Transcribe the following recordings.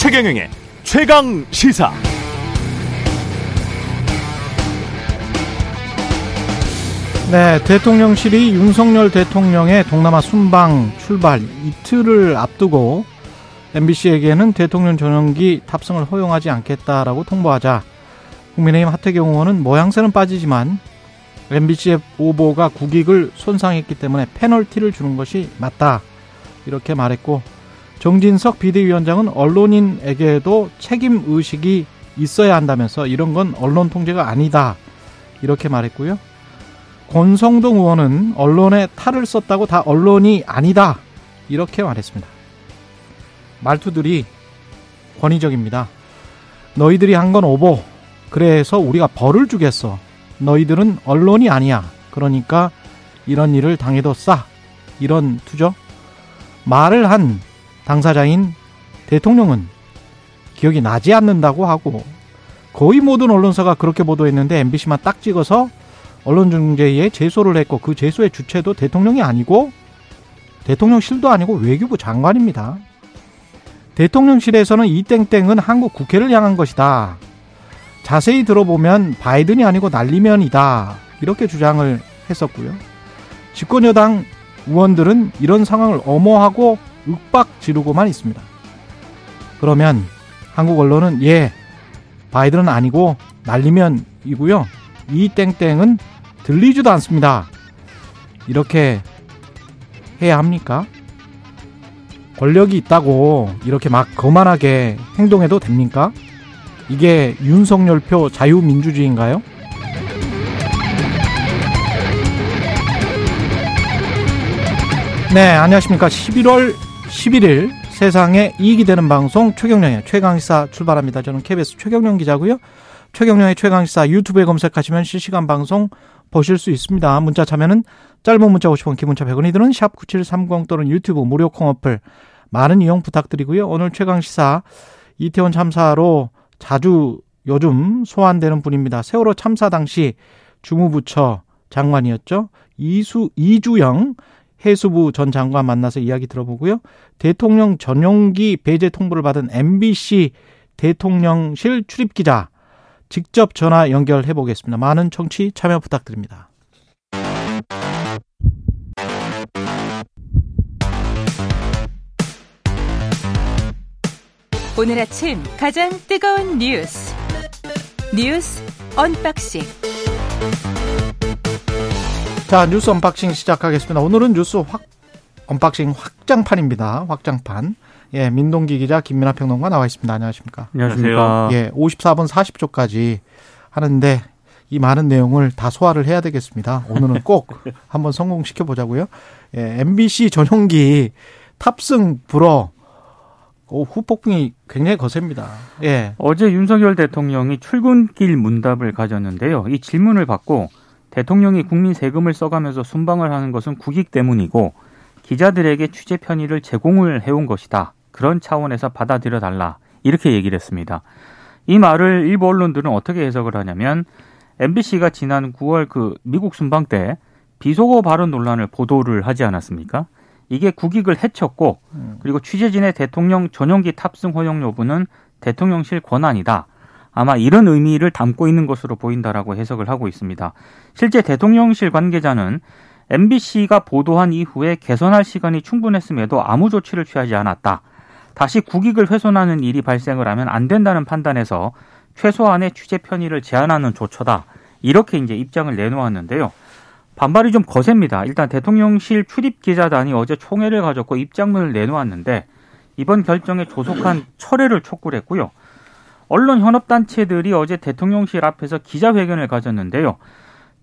최경영의 최강 시사. 네, 대통령실이 윤석열 대통령의 동남아 순방 출발 이틀을 앞두고 MBC에게는 대통령 전용기 탑승을 허용하지 않겠다라고 통보하자 국민의힘 하태경 의원은 모양새는 빠지지만 MBC의 오보가 국익을 손상했기 때문에 페널티를 주는 것이 맞다 이렇게 말했고 정진석 비대위원장은 언론인에게도 책임 의식이 있어야 한다면서 이런 건 언론 통제가 아니다 이렇게 말했고요. 권성동 의원은 언론에 탈을 썼다고 다 언론이 아니다. 이렇게 말했습니다. 말투들이 권위적입니다. 너희들이 한 건 오보. 그래서 우리가 벌을 주겠어. 너희들은 언론이 아니야. 그러니까 이런 일을 당해도 싸. 이런 투죠. 말을 한 당사자인 대통령은 기억이 나지 않는다고 하고 거의 모든 언론사가 그렇게 보도했는데 MBC만 딱 찍어서 언론중재위에 제소를 했고 그 제소의 주체도 대통령이 아니고 대통령실도 아니고 외교부 장관입니다. 대통령실에서는 이 땡땡은 한국 국회를 향한 것이다. 자세히 들어보면 바이든이 아니고 날리면이다. 이렇게 주장을 했었고요. 집권여당 의원들은 이런 상황을 엄호하고 윽박 지르고만 있습니다. 그러면 한국 언론은 예, 바이든은 아니고 날리면이고요. 이 땡땡은 들리지도 않습니다. 이렇게 해야 합니까? 권력이 있다고 이렇게 막 거만하게 행동해도 됩니까? 이게 윤석열표 자유민주주의인가요? 네, 안녕하십니까. 11월 11일 세상에 이익이 되는 방송 최경령의 최강시사 출발합니다. 저는 KBS 최경령 기자고요. 최경령의 최강시사 유튜브에 검색하시면 실시간 방송 보실 수 있습니다. 문자 참여는 짧은 문자 50원, 기본차 100원이 드는 샵 9730 또는 유튜브 무료 콩 어플 많은 이용 부탁드리고요. 오늘 최강시사 이태원 참사로 자주 요즘 소환되는 분입니다. 세월호 참사 당시 주무부처 장관이었죠. 이수, 이주영 해수부 전 장관 만나서 이야기 들어보고요. 대통령 전용기 배제 통보를 받은 MBC 대통령실 출입 기자 직접 전화 연결해 보겠습니다. 많은 청취 참여 부탁드립니다. 오늘 아침 가장 뜨거운 뉴스 뉴스 언박싱 자 뉴스 언박싱 시작하겠습니다. 오늘은 뉴스 확 언박싱 확장판입니다. 확장판. 예, 민동기 기자 김민하 평론가 나와 있습니다. 안녕하십니까? 안녕하십니까? 예, 54분 40초까지 하는데 이 많은 내용을 다 소화를 해야 되겠습니다. 오늘은 꼭 한번 성공시켜 보자고요. 예, MBC 전용기 탑승 불어 오, 후폭풍이 굉장히 거셉니다. 예. 어제 윤석열 대통령이 출근길 문답을 가졌는데요. 이 질문을 받고 대통령이 국민 세금을 써가면서 순방을 하는 것은 국익 때문이고 기자들에게 취재 편의를 제공을 해온 것이다. 그런 차원에서 받아들여 달라. 이렇게 얘기를 했습니다. 이 말을 일부 언론들은 어떻게 해석을 하냐면 MBC가 지난 9월 그 미국 순방 때 비속어 발언 논란을 보도를 하지 않았습니까? 이게 국익을 해쳤고 그리고 취재진의 대통령 전용기 탑승 허용 여부는 대통령실 권한이다. 아마 이런 의미를 담고 있는 것으로 보인다라고 해석을 하고 있습니다. 실제 대통령실 관계자는 MBC가 보도한 이후에 개선할 시간이 충분했음에도 아무 조치를 취하지 않았다. 다시 국익을 훼손하는 일이 발생을 하면 안 된다는 판단에서 최소한의 취재 편의를 제한하는 조처다. 이렇게 이제 입장을 내놓았는데요. 반발이 좀 거셉니다. 일단 대통령실 출입 기자단이 어제 총회를 가졌고 입장문을 내놓았는데 이번 결정에 조속한 철회를 촉구를 했고요. 언론 현업 단체들이 어제 대통령실 앞에서 기자회견을 가졌는데요.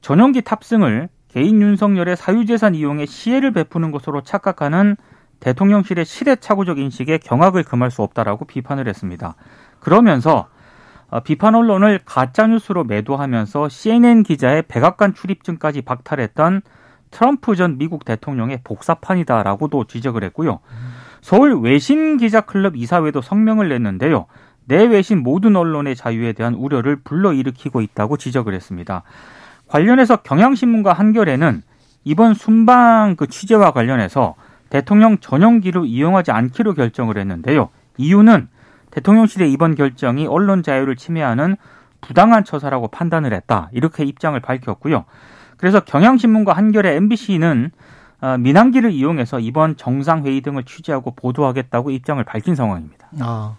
전용기 탑승을 개인 윤석열의 사유재산 이용에 시혜를 베푸는 것으로 착각하는 대통령실의 시대착오적 인식에 경악을 금할 수 없다라고 비판을 했습니다. 그러면서 어, 비판 언론을 가짜뉴스로 매도하면서 CNN 기자의 백악관 출입증까지 박탈했던 트럼프 전 미국 대통령의 복사판이다라고도 지적을 했고요. 서울 외신 기자 클럽 이사회도 성명을 냈는데요. 내 외신 모든 언론의 자유에 대한 우려를 불러일으키고 있다고 지적을 했습니다. 관련해서 경향신문과 한겨레는 이번 순방 그 취재와 관련해서 대통령 전용기를 이용하지 않기로 결정을 했는데요. 이유는 대통령실의 이번 결정이 언론 자유를 침해하는 부당한 처사라고 판단을 했다. 이렇게 입장을 밝혔고요. 그래서 경향신문과 한겨레 MBC는 어, 민항기를 이용해서 이번 정상회의 등을 취재하고 보도하겠다고 입장을 밝힌 상황입니다. 아,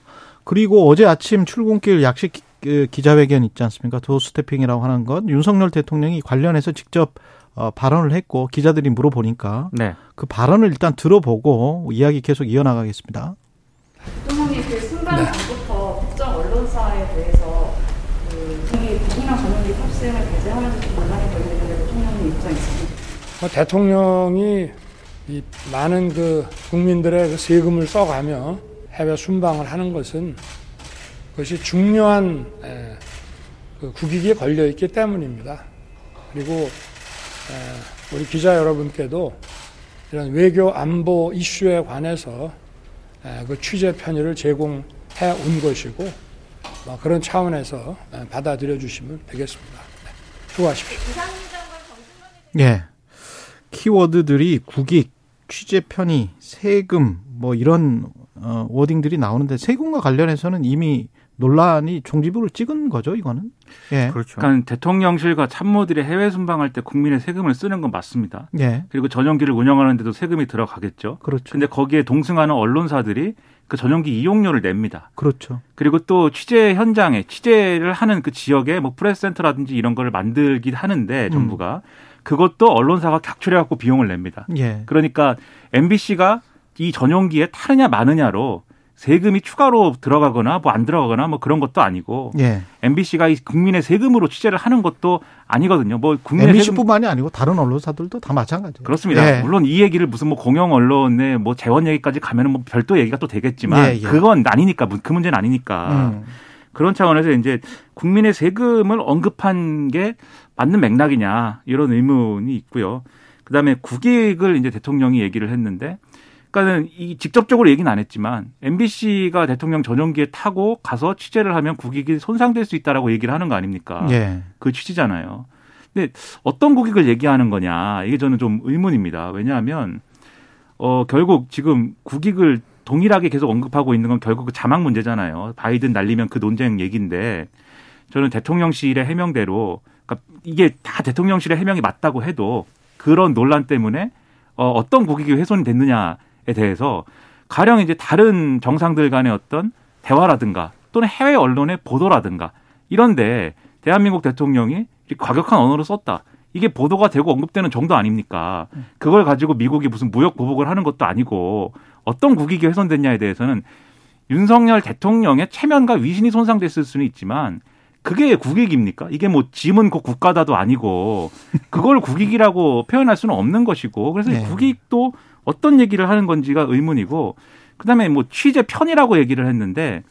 그리고 어제 아침 출근길 약식 그 기자회견 있지 않습니까? 도스태핑이라고 하는 것 윤석열 대통령이 관련해서 직접 어, 발언을 했고 기자들이 물어보니까 네. 그 발언을 일단 들어보고 이야기 계속 이어나가겠습니다. 대통령이 그 순간 네. 전부터 특정 언론사에 대해서 그 국민이나 전용기 탑승을 배제하면서 논란이 벌이는 대통령의 입장이 있습니다. 뭐 대통령이 이 많은 그 국민들의 그 세금을 써가며 해외 순방을 하는 것은 그것이 중요한 그 국익에 걸려 있기 때문입니다. 그리고 우리 기자 여러분께도 이런 외교 안보 이슈에 관해서 그 취재 편의를 제공해 온 것이고 뭐 그런 차원에서 받아들여 주시면 되겠습니다. 네. 수고하십시오. 예. 키워드들이 국익, 취재 편의, 세금 뭐 이런 어, 워딩들이 나오는데 세금과 관련해서는 이미 논란이 종지부를 찍은 거죠, 이거는. 예. 그렇죠. 그러니까 대통령실과 참모들이 해외 순방할 때 국민의 세금을 쓰는 건 맞습니다. 예. 그리고 전용기를 운영하는데도 세금이 들어가겠죠. 그렇죠. 근데 거기에 동승하는 언론사들이 그 전용기 이용료를 냅니다. 그렇죠. 그리고 또 취재 현장에 취재를 하는 그 지역에 뭐 프레스 센터라든지 이런 거를 만들긴 하는데 정부가 음. 그것도 언론사가 격출해 갖고 비용을 냅니다. 예. 그러니까 MBC가 이 전용기에 타느냐 마느냐로 세금이 추가로 들어가거나 뭐 안 들어가거나 뭐 그런 것도 아니고 예. MBC가 이 국민의 세금으로 취재를 하는 것도 아니거든요. 뭐 국민의 MBC뿐만이 세금... 아니고 다른 언론사들도 다 마찬가지예요. 그렇습니다. 예. 물론 이 얘기를 무슨 뭐 공영 언론의 뭐 재원 얘기까지 가면은 뭐 별도 얘기가 또 되겠지만 예, 예. 그건 아니니까 그 문제는 아니니까 음. 그런 차원에서 이제 국민의 세금을 언급한 게 맞는 맥락이냐 이런 의문이 있고요. 그다음에 국익을 이제 대통령이 얘기를 했는데 그러니까는 이 직접적으로 얘기는 안 했지만 MBC가 대통령 전용기에 타고 가서 취재를 하면 국익이 손상될 수 있다라고 얘기를 하는 거 아닙니까? 예. 그 취지잖아요. 근데 어떤 국익을 얘기하는 거냐 이게 저는 좀 의문입니다. 왜냐하면 어 결국 지금 국익을 동일하게 계속 언급하고 있는 건 결국 그 자막 문제잖아요. 바이든 날리면 그 논쟁 얘기인데 저는 대통령실의 해명대로 그러니까 이게 다 대통령실의 해명이 맞다고 해도 그런 논란 때문에 어, 어떤 국익이 훼손이 됐느냐 에 대해서 가령 이제 다른 정상들 간의 어떤 대화라든가 또는 해외 언론의 보도라든가 이런데 대한민국 대통령이 과격한 언어를 썼다. 이게 보도가 되고 언급되는 정도 아닙니까? 그걸 가지고 미국이 무슨 무역 보복을 하는 것도 아니고 어떤 국익이 훼손됐냐에 대해서는 윤석열 대통령의 체면과 위신이 손상됐을 수는 있지만 그게 국익입니까? 이게 뭐 짐은 곧 국가다도 아니고 그걸 국익이라고 표현할 수는 없는 것이고 그래서 네. 국익도 어떤 얘기를 하는 건지가 의문이고 그다음에 뭐 취재 편이라고 얘기를 했는데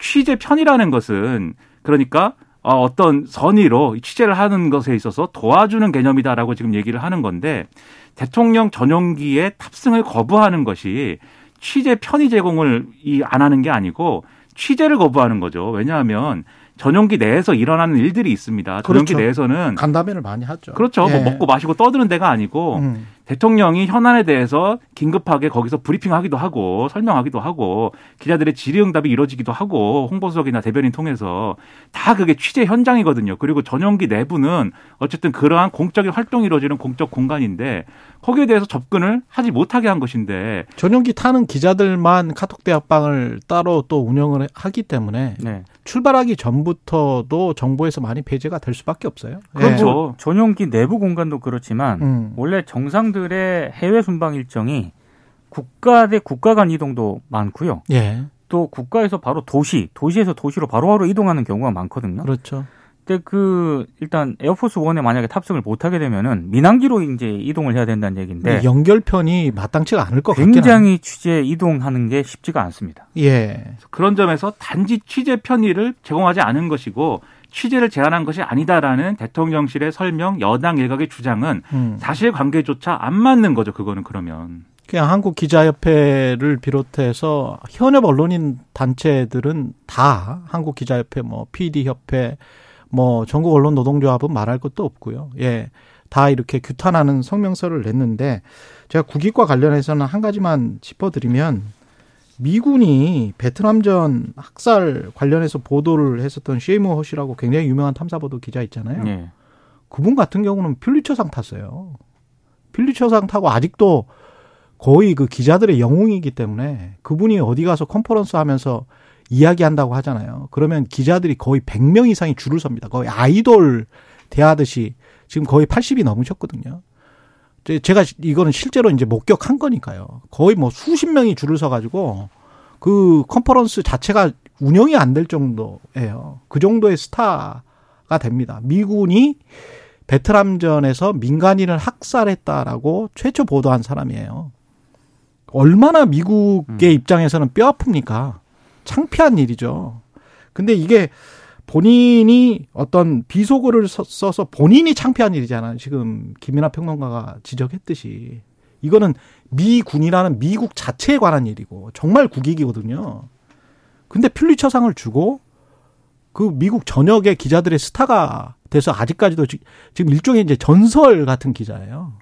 취재 편이라는 것은 그러니까 어, 어떤 선의로 취재를 하는 것에 있어서 도와주는 개념이다라고 지금 얘기를 하는 건데 대통령 전용기에 탑승을 거부하는 것이 취재 편의 제공을 안 하는 게 아니고 취재를 거부하는 거죠. 왜냐하면 전용기 내에서 일어나는 일들이 있습니다. 전용기 그렇죠. 내에서는 간담회를 많이 하죠. 그렇죠. 뭐 예. 뭐 먹고 마시고 떠드는 데가 아니고 음. 대통령이 현안에 대해서 긴급하게 거기서 브리핑하기도 하고 설명하기도 하고 기자들의 질의응답이 이루어지기도 하고 홍보석이나 대변인 통해서 다 그게 취재 현장이거든요. 그리고 전용기 내부는 어쨌든 그러한 공적인 활동이 이루어지는 공적 공간인데 거기에 대해서 접근을 하지 못하게 한 것인데 전용기 타는 기자들만 카톡 대학방을 따로 또 운영을 하기 때문에 네. 출발하기 전부터도 정부에서 많이 배제가 될 수밖에 없어요. 그렇죠. 예. 전용기 내부 공간도 그렇지만 음. 원래 정상들의 해외 순방 일정이 국가 대 국가 간 이동도 많고요. 예. 또 국가에서 바로 도시, 도시에서 도시로 바로바로 이동하는 경우가 많거든요. 그렇죠. 근데 그 일단 에어포스 원에 만약에 탑승을 못 하게 되면은 민항기로 이제 이동을 해야 된다는 얘기인데 연결편이 마땅치가 않을 것 같긴 굉장히 취재 이동하는 게 쉽지가 않습니다. 예. 그런 점에서 단지 취재 편의를 제공하지 않은 것이고 취재를 제한한 것이 아니다라는 대통령실의 설명, 여당 일각의 주장은 음. 사실 관계조차 안 맞는 거죠. 그거는 그러면. 그냥 한국 기자협회를 비롯해서 현업 언론인 단체들은 다 한국 기자협회, 뭐 PD 협회, 뭐 전국 언론 노동조합은 말할 것도 없고요. 예. 다 이렇게 규탄하는 성명서를 냈는데 제가 국익과 관련해서는 한 가지만 짚어드리면 미군이 베트남전 학살 관련해서 보도를 했었던 쉐이머 허시라고 굉장히 유명한 탐사보도 기자 있잖아요. 네. 그분 같은 경우는 퓰리처상 탔어요. 퓰리처상 타고 아직도 거의 그 기자들의 영웅이기 때문에 그분이 어디 가서 컨퍼런스 하면서 이야기한다고 하잖아요. 그러면 기자들이 거의 100명 이상이 줄을 섭니다. 거의 아이돌 대하듯이 지금 거의 80이 넘으셨거든요. 제가 이거는 실제로 이제 목격한 거니까요. 거의 뭐 수십 명이 줄을 서가지고 그 컨퍼런스 자체가 운영이 안 될 정도예요. 그 정도의 스타가 됩니다. 미군이 베트남전에서 민간인을 학살했다라고 최초 보도한 사람이에요. 얼마나 미국의 음. 입장에서는 뼈 아픕니까? 창피한 일이죠. 근데 이게 본인이 어떤 비속어를 써서 본인이 창피한 일이잖아요. 지금 김민하 평론가가 지적했듯이. 이거는 미군이라는 미국 자체에 관한 일이고 정말 국익이거든요. 근데 퓰리처상을 주고 그 미국 전역의 기자들의 스타가 돼서 아직까지도 지금 일종의 이제 전설 같은 기자예요.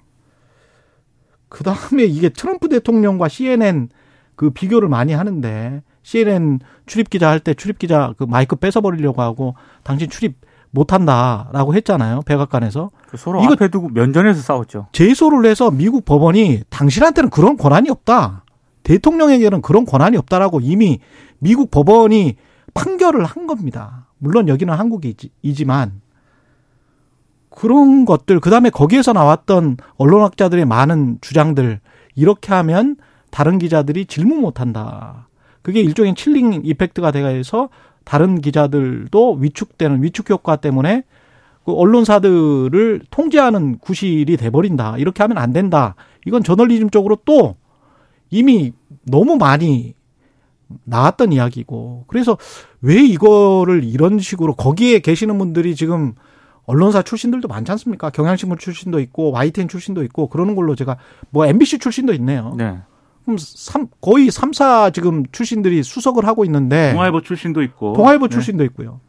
그 다음에 이게 트럼프 대통령과 CNN 그 비교를 많이 하는데 CNN 출입 기자 할 때 출입 기자 그 마이크 뺏어버리려고 하고 당신 출입 못한다라고 했잖아요 백악관에서 그 서로 이거 앞에 두고 면전에서 싸웠죠. 제소를 해서 미국 법원이 당신한테는 그런 권한이 없다. 대통령에게는 그런 권한이 없다라고 이미 미국 법원이 판결을 한 겁니다. 물론 여기는 한국이지만 그런 것들 그다음에 거기에서 나왔던 언론학자들의 많은 주장들 이렇게 하면 다른 기자들이 질문 못 한다. 그게 일종의 칠링 이펙트가 돼서 다른 기자들도 위축되는 위축 효과 때문에 그 언론사들을 통제하는 구실이 돼버린다. 이렇게 하면 안 된다. 이건 저널리즘 쪽으로 또 이미 너무 많이 나왔던 이야기고. 그래서 왜 이거를 이런 식으로 거기에 계시는 분들이 지금 언론사 출신들도 많지 않습니까? 경향신문 출신도 있고 YTN 출신도 있고 그러는 걸로 제가 뭐 MBC 출신도 있네요. 네. 그럼 삼, 거의 3사 지금 출신들이 수석을 하고 있는데 동아일보 출신도 있고 동아일보 네. 출신도 있고요.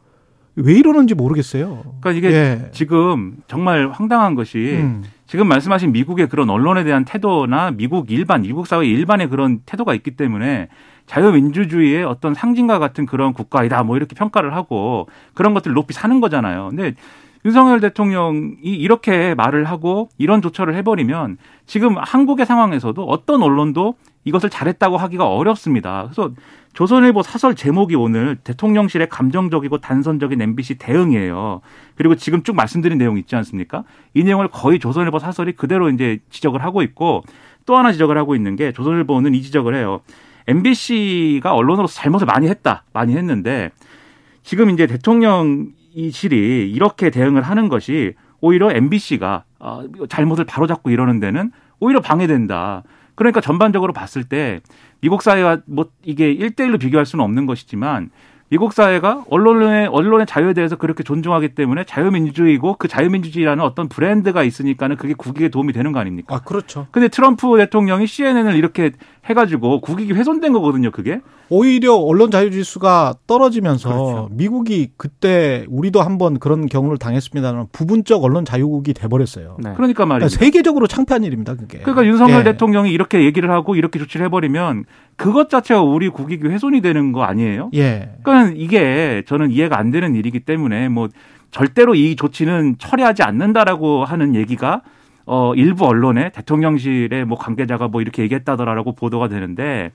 왜 이러는지 모르겠어요. 그러니까 이게 예. 지금 정말 황당한 것이 음. 지금 말씀하신 미국의 그런 언론에 대한 태도나 미국 일반, 미국 사회 일반의 그런 태도가 있기 때문에 자유민주주의의 어떤 상징과 같은 그런 국가이다 뭐 이렇게 평가를 하고 그런 것들 높이 사는 거잖아요. 근데 윤석열 대통령이 이렇게 말을 하고 이런 조처를 해버리면 지금 한국의 상황에서도 어떤 언론도 이것을 잘했다고 하기가 어렵습니다. 그래서 조선일보 사설 제목이 오늘 대통령실의 감정적이고 단선적인 MBC 대응이에요. 그리고 지금 쭉 말씀드린 내용 있지 않습니까? 이 내용을 거의 조선일보 사설이 그대로 이제 지적을 하고 있고 또 하나 지적을 하고 있는 게 조선일보는 이 지적을 해요. MBC가 언론으로서 잘못을 많이 했다. 많이 했는데 지금 이제 대통령 이 실이 이렇게 대응을 하는 것이 오히려 MBC가 어, 잘못을 바로잡고 이러는 데는 오히려 방해된다. 그러니까 전반적으로 봤을 때 미국 사회와 뭐 이게 일대일로 비교할 수는 없는 것이지만 미국 사회가 언론의 언론의 자유에 대해서 그렇게 존중하기 때문에 자유민주주의고 그 자유민주주의라는 어떤 브랜드가 있으니까는 그게 국익에 도움이 되는 거 아닙니까? 아, 그렇죠. 근데 트럼프 대통령이 CNN을 이렇게 해가지고 국익이 훼손된 거거든요, 그게. 오히려 언론 자유 지수가 떨어지면서 그렇죠. 미국이 그때 우리도 한번 그런 경우를 당했습니다만 부분적 언론 자유국이 돼버렸어요. 네. 그러니까 말이죠. 그러니까 세계적으로 창피한 일입니다, 그게. 그러니까 윤석열 예. 대통령이 이렇게 얘기를 하고 이렇게 조치를 해버리면 그것 자체가 우리 국익이 훼손이 되는 거 아니에요? 예. 그러니까 이게 저는 이해가 안 되는 일이기 때문에 뭐 절대로 이 조치는 처리하지 않는다라고 하는 얘기가 어 일부 언론에 대통령실의 뭐 관계자가 뭐 이렇게 얘기했다더라라고 보도가 되는데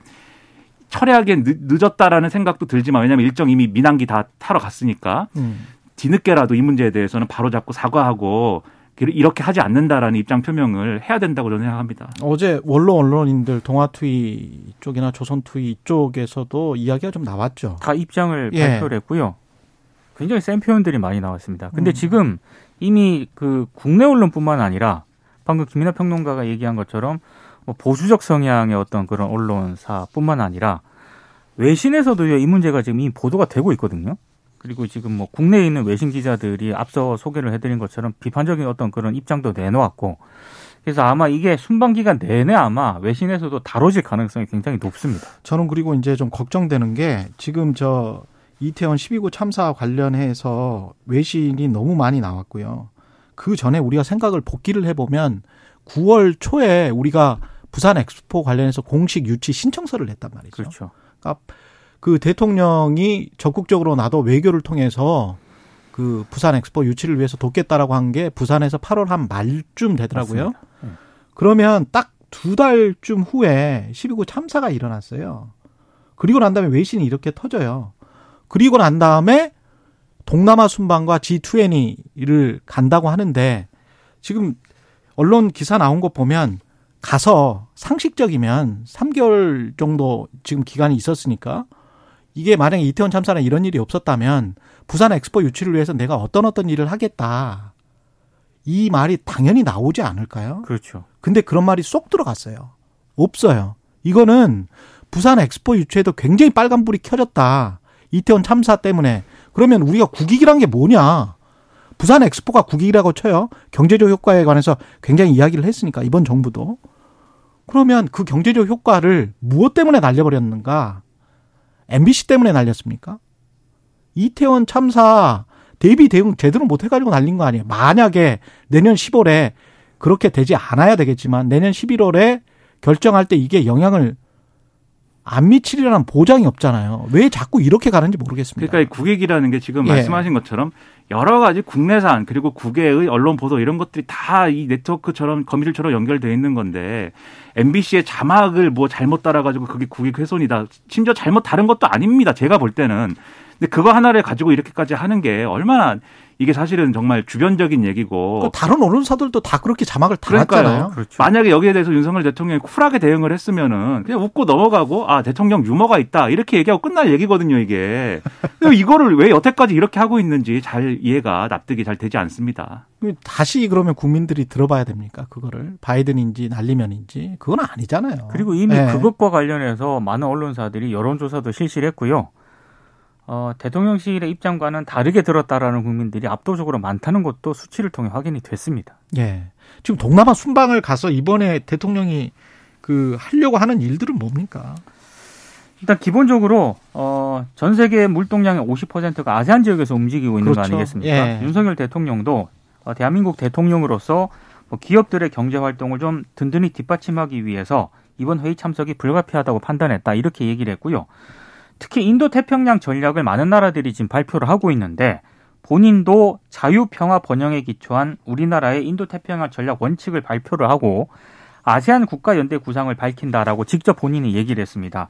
철회하기엔 늦, 었다라는 생각도 들지만 왜냐하면 일정 이미 민항기 다 타러 갔으니까 음. 뒤늦게라도 이 문제에 대해서는 바로 잡고 사과하고 이렇게 하지 않는다라는 입장 표명을 해야 된다고 저는 생각합니다. 어제 원로 언론인들 동아투이 쪽이나 조선투이 쪽에서도 이야기가 좀 나왔죠. 다 입장을 예. 발표를 했고요. 굉장히 센 표현들이 많이 나왔습니다. 근데 음. 지금 이미 그 국내 언론뿐만 아니라 방금 김민하 평론가가 얘기한 것처럼 뭐 보수적 성향의 어떤 그런 언론사뿐만 아니라 외신에서도 이 문제가 지금 이미 보도가 되고 있거든요. 그리고 지금 뭐 국내에 있는 외신 기자들이 앞서 소개를 해드린 것처럼 비판적인 어떤 그런 입장도 내놓았고 그래서 아마 이게 순방 기간 내내 아마 외신에서도 다뤄질 가능성이 굉장히 높습니다. 저는 그리고 이제 좀 걱정되는 게 지금 저 이태원 12구 참사 관련해서 외신이 너무 많이 나왔고요. 그 전에 우리가 생각을 복귀를 해보면 9월 초에 우리가 부산 엑스포 관련해서 공식 유치 신청서를 냈단 말이죠. 그렇죠. 그러니까 그 대통령이 적극적으로 나도 외교를 통해서 그 부산 엑스포 유치를 위해서 돕겠다라고 한 게 부산에서 8월 한 말쯤 되더라고요. 네. 그러면 딱 두 달쯤 후에 12구 참사가 일어났어요. 그리고 난 다음에 외신이 이렇게 터져요. 그리고 난 다음에 동남아 순방과 G20를 간다고 하는데 지금 언론 기사 나온 거 보면 가서 상식적이면 3개월 정도 지금 기간이 있었으니까 이게 만약에 이태원 참사나 이런 일이 없었다면 부산 엑스포 유치를 위해서 내가 어떤 어떤 일을 하겠다. 이 말이 당연히 나오지 않을까요? 그렇죠. 근데 그런 말이 쏙 들어갔어요. 없어요. 이거는 부산 엑스포 유치에도 굉장히 빨간불이 켜졌다. 이태원 참사 때문에. 그러면 우리가 국익이란 게 뭐냐? 부산 엑스포가 국익이라고 쳐요. 경제적 효과에 관해서 굉장히 이야기를 했으니까 이번 정부도. 그러면 그 경제적 효과를 무엇 때문에 날려버렸는가? MBC 때문에 날렸습니까? 이태원 참사 대비 대응 제대로 못 해가지고 날린 거 아니에요. 만약에 내년 10월에 그렇게 되지 않아야 되겠지만 내년 11월에 결정할 때 이게 영향을 안 미치리라는 보장이 없잖아요. 왜 자꾸 이렇게 가는지 모르겠습니다. 그러니까 국익이라는 게 지금 예. 말씀하신 것처럼 여러 가지 국내산 그리고 국외의 언론 보도 이런 것들이 다 이 네트워크처럼 거미줄처럼 연결돼 있는 건데 MBC의 자막을 뭐 잘못 따라가지고 그게 국익 훼손이다. 심지어 잘못 다른 것도 아닙니다. 제가 볼 때는. 근데 그거 하나를 가지고 이렇게까지 하는 게 얼마나 이게 사실은 정말 주변적인 얘기고 그 다른 언론사들도 다 그렇게 자막을 달았잖아요. 그렇죠. 만약에 여기에 대해서 윤석열 대통령이 쿨하게 대응을 했으면은 그냥 웃고 넘어가고 아 대통령 유머가 있다 이렇게 얘기하고 끝날 얘기거든요 이게. 이거를 왜 여태까지 이렇게 하고 있는지 잘 이해가 납득이 잘 되지 않습니다. 다시 그러면 국민들이 들어봐야 됩니까 그거를 바이든인지 날리면인지 그건 아니잖아요. 그리고 이미 네. 그것과 관련해서 많은 언론사들이 여론조사도 실시를 했고요. 어, 대통령실의 입장과는 다르게 들었다라는 국민들이 압도적으로 많다는 것도 수치를 통해 확인이 됐습니다. 예. 지금 동남아 순방을 가서 이번에 대통령이 그 하려고 하는 일들은 뭡니까? 일단 기본적으로 어, 전 세계 물동량의 50%가 아세안 지역에서 움직이고 있는 그렇죠. 거 아니겠습니까? 예. 윤석열 대통령도 어, 대한민국 대통령으로서 뭐 기업들의 경제 활동을 좀 든든히 뒷받침하기 위해서 이번 회의 참석이 불가피하다고 판단했다 이렇게 얘기를 했고요. 특히 인도 태평양 전략을 많은 나라들이 지금 발표를 하고 있는데 본인도 자유 평화 번영에 기초한 우리나라의 인도 태평양 전략 원칙을 발표를 하고 아세안 국가 연대 구상을 밝힌다라고 직접 본인이 얘기를 했습니다.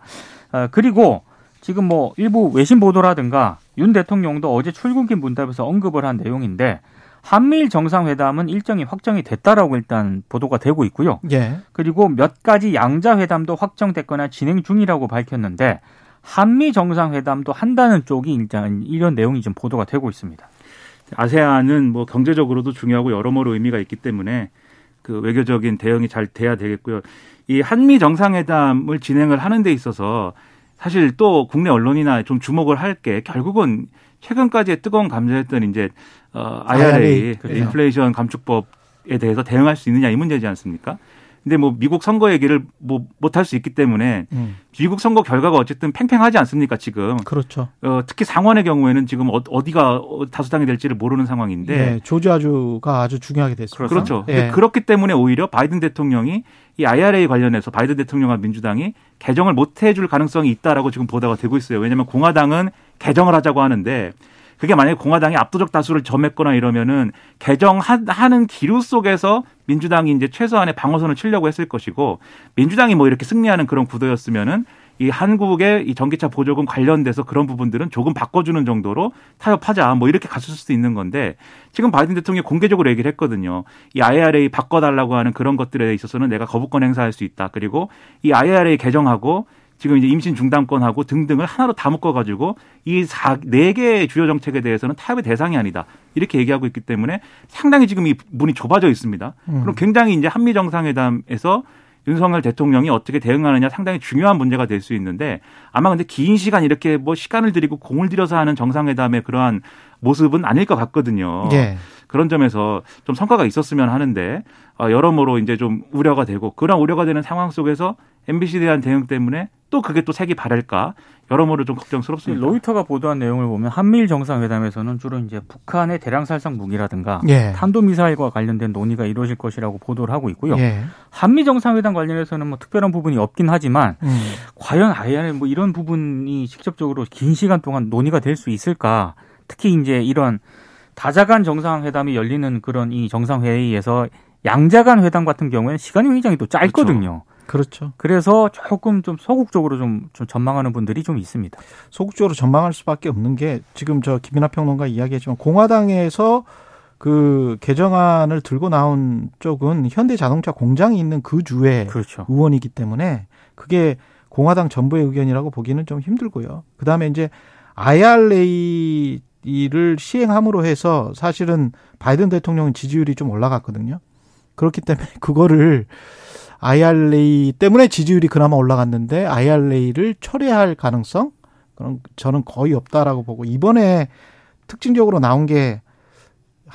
어, 그리고 지금 뭐 일부 외신 보도라든가 윤 대통령도 어제 출국인 문답에서 언급을 한 내용인데 한미일 정상회담은 일정이 확정이 됐다라고 일단 보도가 되고 있고요. 예. 그리고 몇 가지 양자 회담도 확정됐거나 진행 중이라고 밝혔는데 한미 정상회담도 한다는 쪽이 일단 이런 내용이 좀 보도가 되고 있습니다. 아세안은 뭐 경제적으로도 중요하고 여러모로 의미가 있기 때문에 그 외교적인 대응이 잘 돼야 되겠고요. 이 한미 정상회담을 진행을 하는 데 있어서 사실 또 국내 언론이나 좀 주목을 할 게 결국은 최근까지의 뜨거운 감자였던 이제 어 IRA, 그렇죠. 인플레이션 감축법에 대해서 대응할 수 있느냐 이 문제지 않습니까? 근데 뭐 미국 선거 얘기를 뭐 못할 수 있기 때문에 음. 미국 선거 결과가 어쨌든 팽팽하지 않습니까 지금? 그렇죠. 어, 특히 상원의 경우에는 지금 어, 어디가 다수당이 될지를 모르는 상황인데 네, 조지아주가 아주 중요하게 됐습니다. 그렇죠. 네. 그렇기 때문에 오히려 바이든 대통령이 이 IRA 관련해서 바이든 대통령과 민주당이 개정을 못 해줄 가능성이 있다라고 지금 보도가 되고 있어요. 왜냐하면 공화당은 개정을 하자고 하는데 그게 만약에 공화당이 압도적 다수를 점했거나 이러면은 개정하는 기류 속에서 민주당이 이제 최소한의 방어선을 치려고 했을 것이고 민주당이 뭐 이렇게 승리하는 그런 구도였으면은 이 한국의 이 전기차 보조금 관련돼서 그런 부분들은 조금 바꿔주는 정도로 타협하자 뭐 이렇게 갔을 수도 있는 건데 지금 바이든 대통령이 공개적으로 얘기를 했거든요. 이 IRA 바꿔달라고 하는 그런 것들에 있어서는 내가 거부권 행사할 수 있다. 그리고 이 IRA 개정하고 지금 이제 임신 중단권하고 등등을 하나로 다 묶어가지고 이 네 개의 주요 정책에 대해서는 타협의 대상이 아니다. 이렇게 얘기하고 있기 때문에 상당히 지금 이 문이 좁아져 있습니다. 음. 그럼 굉장히 이제 한미 정상회담에서 윤석열 대통령이 어떻게 대응하느냐 상당히 중요한 문제가 될 수 있는데 아마 근데 긴 시간 이렇게 뭐 시간을 들이고 공을 들여서 하는 정상회담의 그러한 모습은 아닐 것 같거든요. 예. 그런 점에서 좀 성과가 있었으면 하는데 어, 여러모로 이제 좀 우려가 되고 그런 우려가 되는 상황 속에서 MBC에 대한 대응 때문에 또 그게 또 색이 바랄까 여러모로 좀 걱정스럽습니다. 로이터가 보도한 내용을 보면 한미일 정상회담에서는 주로 이제 북한의 대량 살상 무기라든가 예. 탄도 미사일과 관련된 논의가 이루어질 것이라고 보도를 하고 있고요. 예. 한미 정상회담 관련해서는 뭐 특별한 부분이 없긴 하지만 음. 과연 IR 뭐 이런 부분이 직접적으로 긴 시간 동안 논의가 될 수 있을까? 특히 이제 이런 다자간 정상회담이 열리는 그런 이 정상회의에서 양자간 회담 같은 경우에는 시간이 굉장히 또 짧거든요. 그렇죠. 그렇죠. 그래서 조금 좀 소극적으로 좀, 좀 전망하는 분들이 좀 있습니다. 소극적으로 전망할 수밖에 없는 게 지금 저 김이나 평론가 이야기했지만 공화당에서 그 개정안을 들고 나온 쪽은 현대 자동차 공장이 있는 그 주의 그렇죠. 의원이기 때문에 그게 공화당 전부의 의견이라고 보기는 좀 힘들고요. 그 다음에 이제 IRA를 시행함으로 해서 사실은 바이든 대통령 지지율이 좀 올라갔거든요. 그렇기 때문에 그거를 IRA 때문에 지지율이 그나마 올라갔는데 IRA를 철회할 가능성 그런 저는 거의 없다라고 보고 이번에 특징적으로 나온 게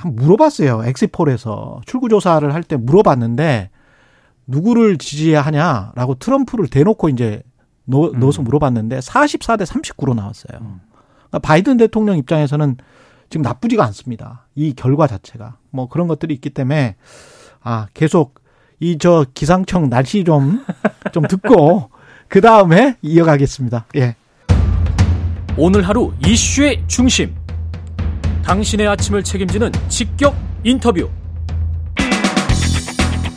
한 물어봤어요. 엑시폴에서 출구 조사를 할 때 물어봤는데 누구를 지지하냐라고 트럼프를 대놓고 이제 넣, 음. 어서 물어봤는데 44대 39로 나왔어요. 음. 그러니까 바이든 대통령 입장에서는 지금 나쁘지가 않습니다. 이 결과 자체가 뭐 그런 것들이 있기 때문에 아 계속 이 저 기상청 날씨 좀 좀 듣고 그 다음에 이어가겠습니다. 예. 오늘 하루 이슈의 중심. 당신의 아침을 책임지는 직격 인터뷰.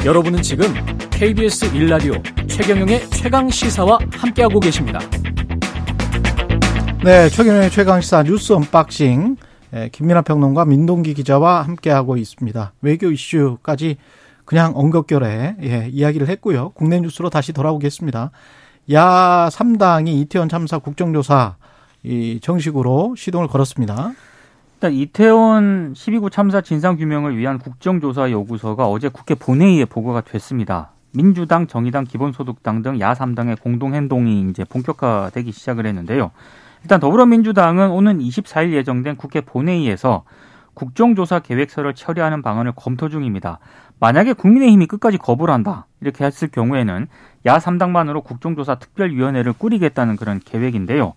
여러분은 지금 KBS 일라디오 최경영의 최강 시사와 함께하고 계십니다. 네, 최경영의 최강 시사 뉴스 언박싱. 예, 김민하 평론가 민동기 기자와 함께하고 있습니다. 외교 이슈까지 그냥 엉겁결에 예, 이야기를 했고요. 국내 뉴스로 다시 돌아오겠습니다. 야 3당이 이태원 참사 국정조사 이 정식으로 시동을 걸었습니다. 일단 이태원 10.29 참사 진상 규명을 위한 국정조사 요구서가 어제 국회 본회의에 보고가 됐습니다. 민주당, 정의당, 기본소득당 등 야 3당의 공동 행동이 이제 본격화되기 시작을 했는데요. 일단 더불어민주당은 오는 24일 예정된 국회 본회의에서 국정조사 계획서를 처리하는 방안을 검토 중입니다. 만약에 국민의힘이 끝까지 거부를 한다 이렇게 했을 경우에는 야 3당만으로 국정조사 특별위원회를 꾸리겠다는 그런 계획인데요.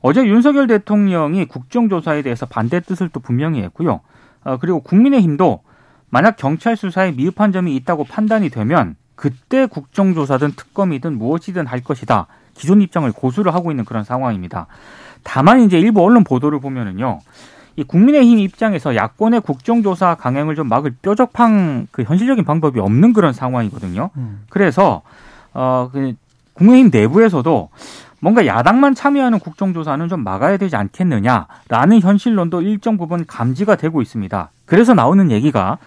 어제 윤석열 대통령이 국정조사에 대해서 반대 뜻을 또 분명히 했고요. 어, 그리고 국민의힘도 만약 경찰 수사에 미흡한 점이 있다고 판단이 되면 그때 국정조사든 특검이든 무엇이든 할 것이다. 기존 입장을 고수를 하고 있는 그런 상황입니다. 다만 이제 일부 언론 보도를 보면은요. 이 국민의힘 입장에서 야권의 국정조사 강행을 좀 막을 뾰족한 그 현실적인 방법이 없는 그런 상황이거든요. 음. 그래서 어 그 국민의힘 내부에서도 뭔가 야당만 참여하는 국정조사는 좀 막아야 되지 않겠느냐라는 현실론도 일정 부분 감지가 되고 있습니다. 그래서 나오는 얘기가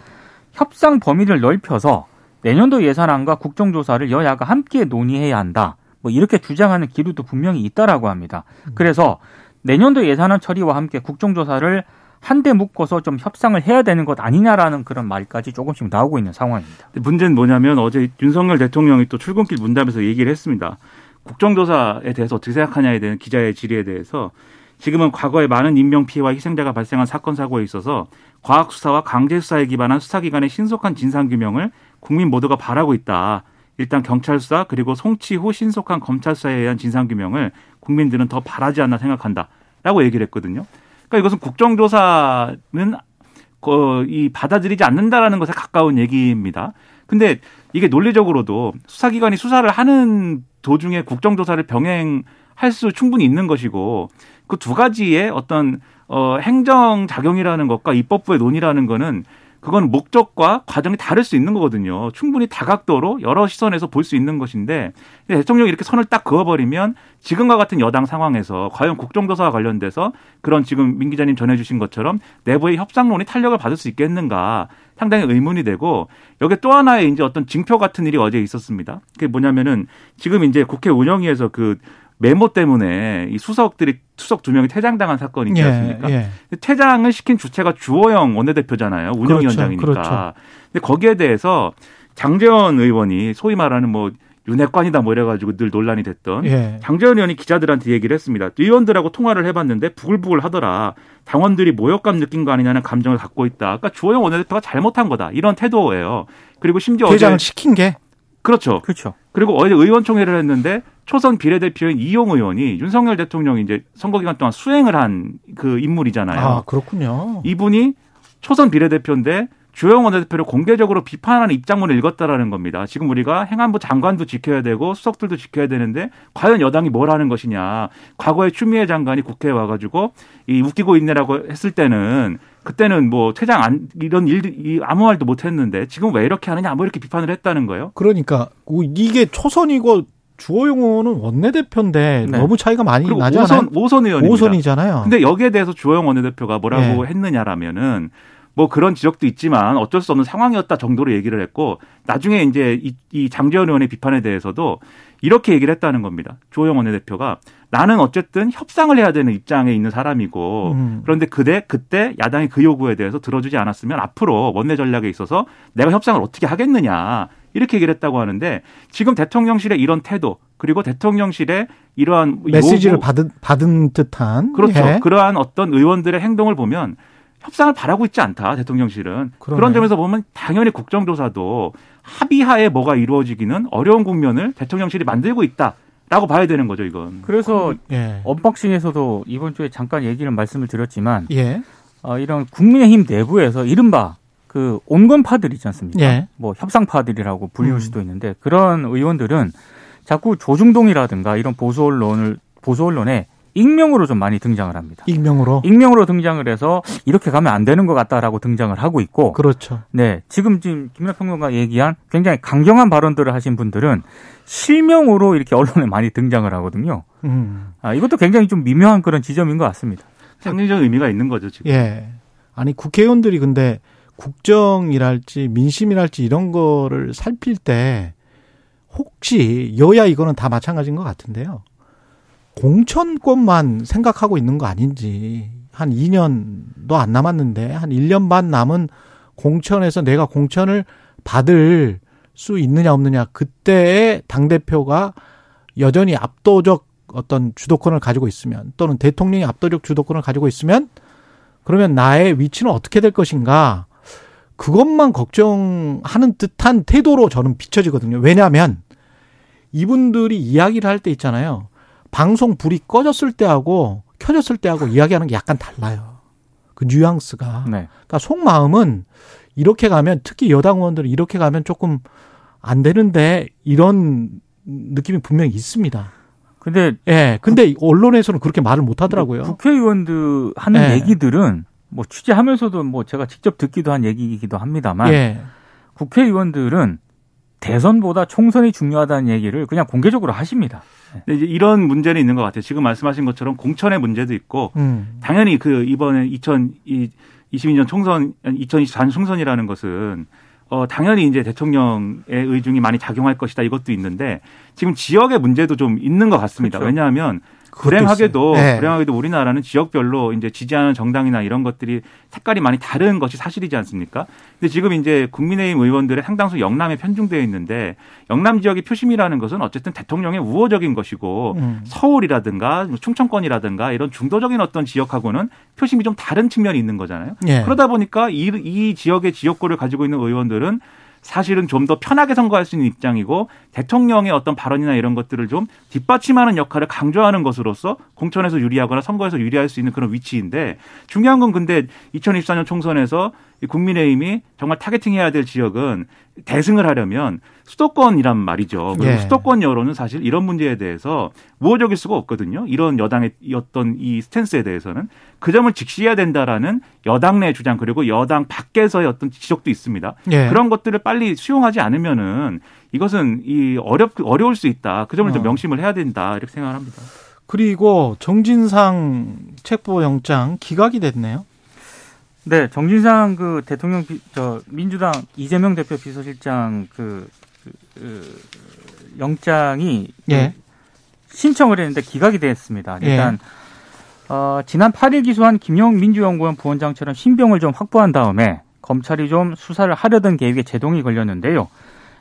협상 범위를 넓혀서 내년도 예산안과 국정조사를 여야가 함께 논의해야 한다. 뭐 이렇게 주장하는 기류도 분명히 있다라고 합니다. 음. 그래서 내년도 예산안 처리와 함께 국정조사를 한데 묶어서 좀 협상을 해야 되는 것 아니냐라는 그런 말까지 조금씩 나오고 있는 상황입니다. 문제는 뭐냐면 어제 윤석열 대통령이 또 출근길 문답에서 얘기를 했습니다. 국정조사에 대해서 어떻게 생각하냐에 대한 기자의 질의에 대해서 지금은 과거에 많은 인명 피해와 희생자가 발생한 사건 사고에 있어서 과학 수사와 강제 수사에 기반한 수사기관의 신속한 진상 규명을 국민 모두가 바라고 있다. 일단 경찰 수사 그리고 송치 후 신속한 검찰 수사에 의한 진상 규명을 국민들은 더 바라지 않나 생각한다라고 얘기를 했거든요. 그러니까 이것은 국정조사는 이 받아들이지 않는다라는 것에 가까운 얘기입니다. 근데 이게 논리적으로도 수사기관이 수사를 하는 도중에 국정조사를 병행할 수 충분히 있는 것이고 그 두 가지의 어떤 어 행정 작용이라는 것과 입법부의 논의라는 거는 그건 목적과 과정이 다를 수 있는 거거든요. 충분히 다각도로 여러 시선에서 볼 수 있는 것인데 대통령이 이렇게 선을 딱 그어버리면 지금과 같은 여당 상황에서 과연 국정조사와 관련돼서 그런 지금 민 기자님 전해주신 것처럼 내부의 협상론이 탄력을 받을 수 있겠는가 상당히 의문이 되고 여기 또 하나의 이제 어떤 징표 같은 일이 어제 있었습니다. 그게 뭐냐면은 지금 이제 국회 운영위에서 그 메모 때문에 이 수석들이 수석 두 명이 퇴장당한 사건이 있지 예, 않습니까? 예, 예. 퇴장을 시킨 주체가 주호영 원내대표잖아요. 운영위원장이니까. 그렇죠, 그렇죠. 근데 거기에 대해서 장재원 의원이 소위 말하는 뭐 윤핵관이다 뭐 이래가지고 늘 논란이 됐던 예. 장재원 의원이 기자들한테 얘기를 했습니다. 의원들하고 통화를 해봤는데 부글부글 하더라. 당원들이 모욕감 느낀 거 아니냐는 감정을 갖고 있다. 그러니까 주호영 원내대표가 잘못한 거다. 이런 태도예요. 그리고 심지어 퇴장을 시킨 게 그렇죠. 그렇죠. 그리고 어제 의원총회를 했는데 초선 비례대표인 이용 의원이 윤석열 대통령이 이제 선거 기간 동안 수행을 한 그 인물이잖아요. 아, 그렇군요. 이분이 초선 비례대표인데 주영 원내대표를 공개적으로 비판하는 입장문을 읽었다라는 겁니다. 지금 우리가 행안부 장관도 지켜야 되고 수석들도 지켜야 되는데 과연 여당이 뭘 하는 것이냐. 과거에 추미애 장관이 국회에 와가지고 이 웃기고 있네라고 했을 때는 그때는 뭐 퇴장 안 이런 일이 아무 말도 못 했는데 지금 왜 이렇게 하느냐 뭐 이렇게 비판을 했다는 거예요. 그러니까 이게 초선이고 주호영 의원은 원내대표인데 네. 너무 차이가 많이 나지 않아요? 5선, 5선 의원입니다. 5선이잖아요. 근데 여기에 대해서 주호영 원내대표가 뭐라고 네. 했느냐라면은 뭐 그런 지적도 있지만 어쩔 수 없는 상황이었다 정도로 얘기를 했고 나중에 이제 이, 이 장재원 의원의 비판에 대해서도 이렇게 얘기를 했다는 겁니다. 조영 원내대표가 나는 어쨌든 협상을 해야 되는 입장에 있는 사람이고 음. 그런데 그때 그때 야당의 그 요구에 대해서 들어주지 않았으면 앞으로 원내 전략에 있어서 내가 협상을 어떻게 하겠느냐 이렇게 얘기를 했다고 하는데 지금 대통령실의 이런 태도 그리고 대통령실의 이러한 메시지를 요구, 받은 받은 듯한 그렇죠 예. 그러한 어떤 의원들의 행동을 보면 협상을 바라고 있지 않다 대통령실은 그러네. 그런 점에서 보면 당연히 국정조사도 합의하에 뭐가 이루어지기는 어려운 국면을 대통령실이 만들고 있다. 라고 봐야 되는 거죠, 이건. 그래서 예. 언박싱에서도 이번 주에 잠깐 얘기를 말씀을 드렸지만 예. 어, 이런 국민의힘 내부에서 이른바 그 온건파들 있지 않습니까? 예. 뭐 협상파들이라고 불리울 음. 수도 있는데 그런 의원들은 자꾸 조중동이라든가 이런 보수 언론을 보수 언론에 익명으로 좀 많이 등장을 합니다. 익명으로? 익명으로 등장을 해서 이렇게 가면 안 되는 것 같다라고 등장을 하고 있고. 그렇죠. 네. 지금 지금 김민하 평론가 얘기한 굉장히 강경한 발언들을 하신 분들은 실명으로 이렇게 언론에 많이 등장을 하거든요. 음. 아, 이것도 굉장히 좀 미묘한 그런 지점인 것 같습니다. 상징적 의미가 있는 거죠, 지금. 예. 아니, 국회의원들이 근데 국정이랄지 민심이랄지 이런 거를 살필 때 혹시 여야 이거는 다 마찬가지인 것 같은데요. 공천권만 생각하고 있는 거 아닌지 한 2년도 안 남았는데 한 1년 반 남은 공천에서 내가 공천을 받을 수 있느냐 없느냐 그때의 당 대표가 여전히 압도적 어떤 주도권을 가지고 있으면 또는 대통령이 압도적 주도권을 가지고 있으면 그러면 나의 위치는 어떻게 될 것인가 그것만 걱정하는 듯한 태도로 저는 비춰지거든요. 왜냐하면 이분들이 이야기를 할 때 있잖아요. 방송 불이 꺼졌을 때하고 켜졌을 때하고 이야기하는 게 약간 달라요. 그 뉘앙스가. 네. 그러니까 속마음은 이렇게 가면 특히 여당 의원들은 이렇게 가면 조금 안 되는데 이런 느낌이 분명히 있습니다. 근데 예, 근데 국, 언론에서는 그렇게 말을 못 하더라고요. 국회의원들 하는 예. 얘기들은 뭐 취재하면서도 뭐 제가 직접 듣기도 한 얘기이기도 합니다만 예. 국회의원들은 대선보다 총선이 중요하다는 얘기를 그냥 공개적으로 하십니다. 네. 이제 이런 문제는 있는 것 같아요. 지금 말씀하신 것처럼 공천의 문제도 있고 음. 당연히 그 이번에 2022년 총선 2024년 총선이라는 것은 어 당연히 이제 대통령의 의중이 많이 작용할 것이다 이것도 있는데 지금 지역의 문제도 좀 있는 것 같습니다. 그렇죠. 왜냐하면 불행하게도 네. 불행하게도 우리나라는 지역별로 이제 지지하는 정당이나 이런 것들이 색깔이 많이 다른 것이 사실이지 않습니까? 근데 지금 이제 국민의힘 의원들의 상당수 영남에 편중되어 있는데 영남 지역의 표심이라는 것은 어쨌든 대통령의 우호적인 것이고 음. 서울이라든가 충청권이라든가 이런 중도적인 어떤 지역하고는 표심이 좀 다른 측면이 있는 거잖아요. 네. 그러다 보니까 이, 이 지역의 지역구를 가지고 있는 의원들은 사실은 좀 더 편하게 선거할 수 있는 입장이고 대통령의 어떤 발언이나 이런 것들을 좀 뒷받침하는 역할을 강조하는 것으로서 공천에서 유리하거나 선거에서 유리할 수 있는 그런 위치인데 중요한 건 근데 2024년 총선에서 국민의힘이 정말 타겟팅해야 될 지역은 대승을 하려면 수도권이란 말이죠. 그리고 예. 수도권 여론은 사실 이런 문제에 대해서 우호적일 수가 없거든요. 이런 여당의 어떤 이 스탠스에 대해서는 그 점을 직시해야 된다라는 여당 내 주장 그리고 여당 밖에서의 어떤 지적도 있습니다. 예. 그런 것들을 빨리 수용하지 않으면은 이것은 이 어렵 어려울 수 있다. 그 점을 어. 좀 명심을 해야 된다 이렇게 생각합니다. 그리고 정진상 체포 영장 기각이 됐네요. 네, 정진상 그 대통령 비, 저 민주당 이재명 대표 비서실장 그, 그, 그 영장이 예. 신청을 했는데 기각이 됐습니다. 예. 일단 예. 어, 지난 8일 기소한 김용 민주연구원 부원장처럼 신병을 좀 확보한 다음에 검찰이 좀 수사를 하려던 계획에 제동이 걸렸는데요.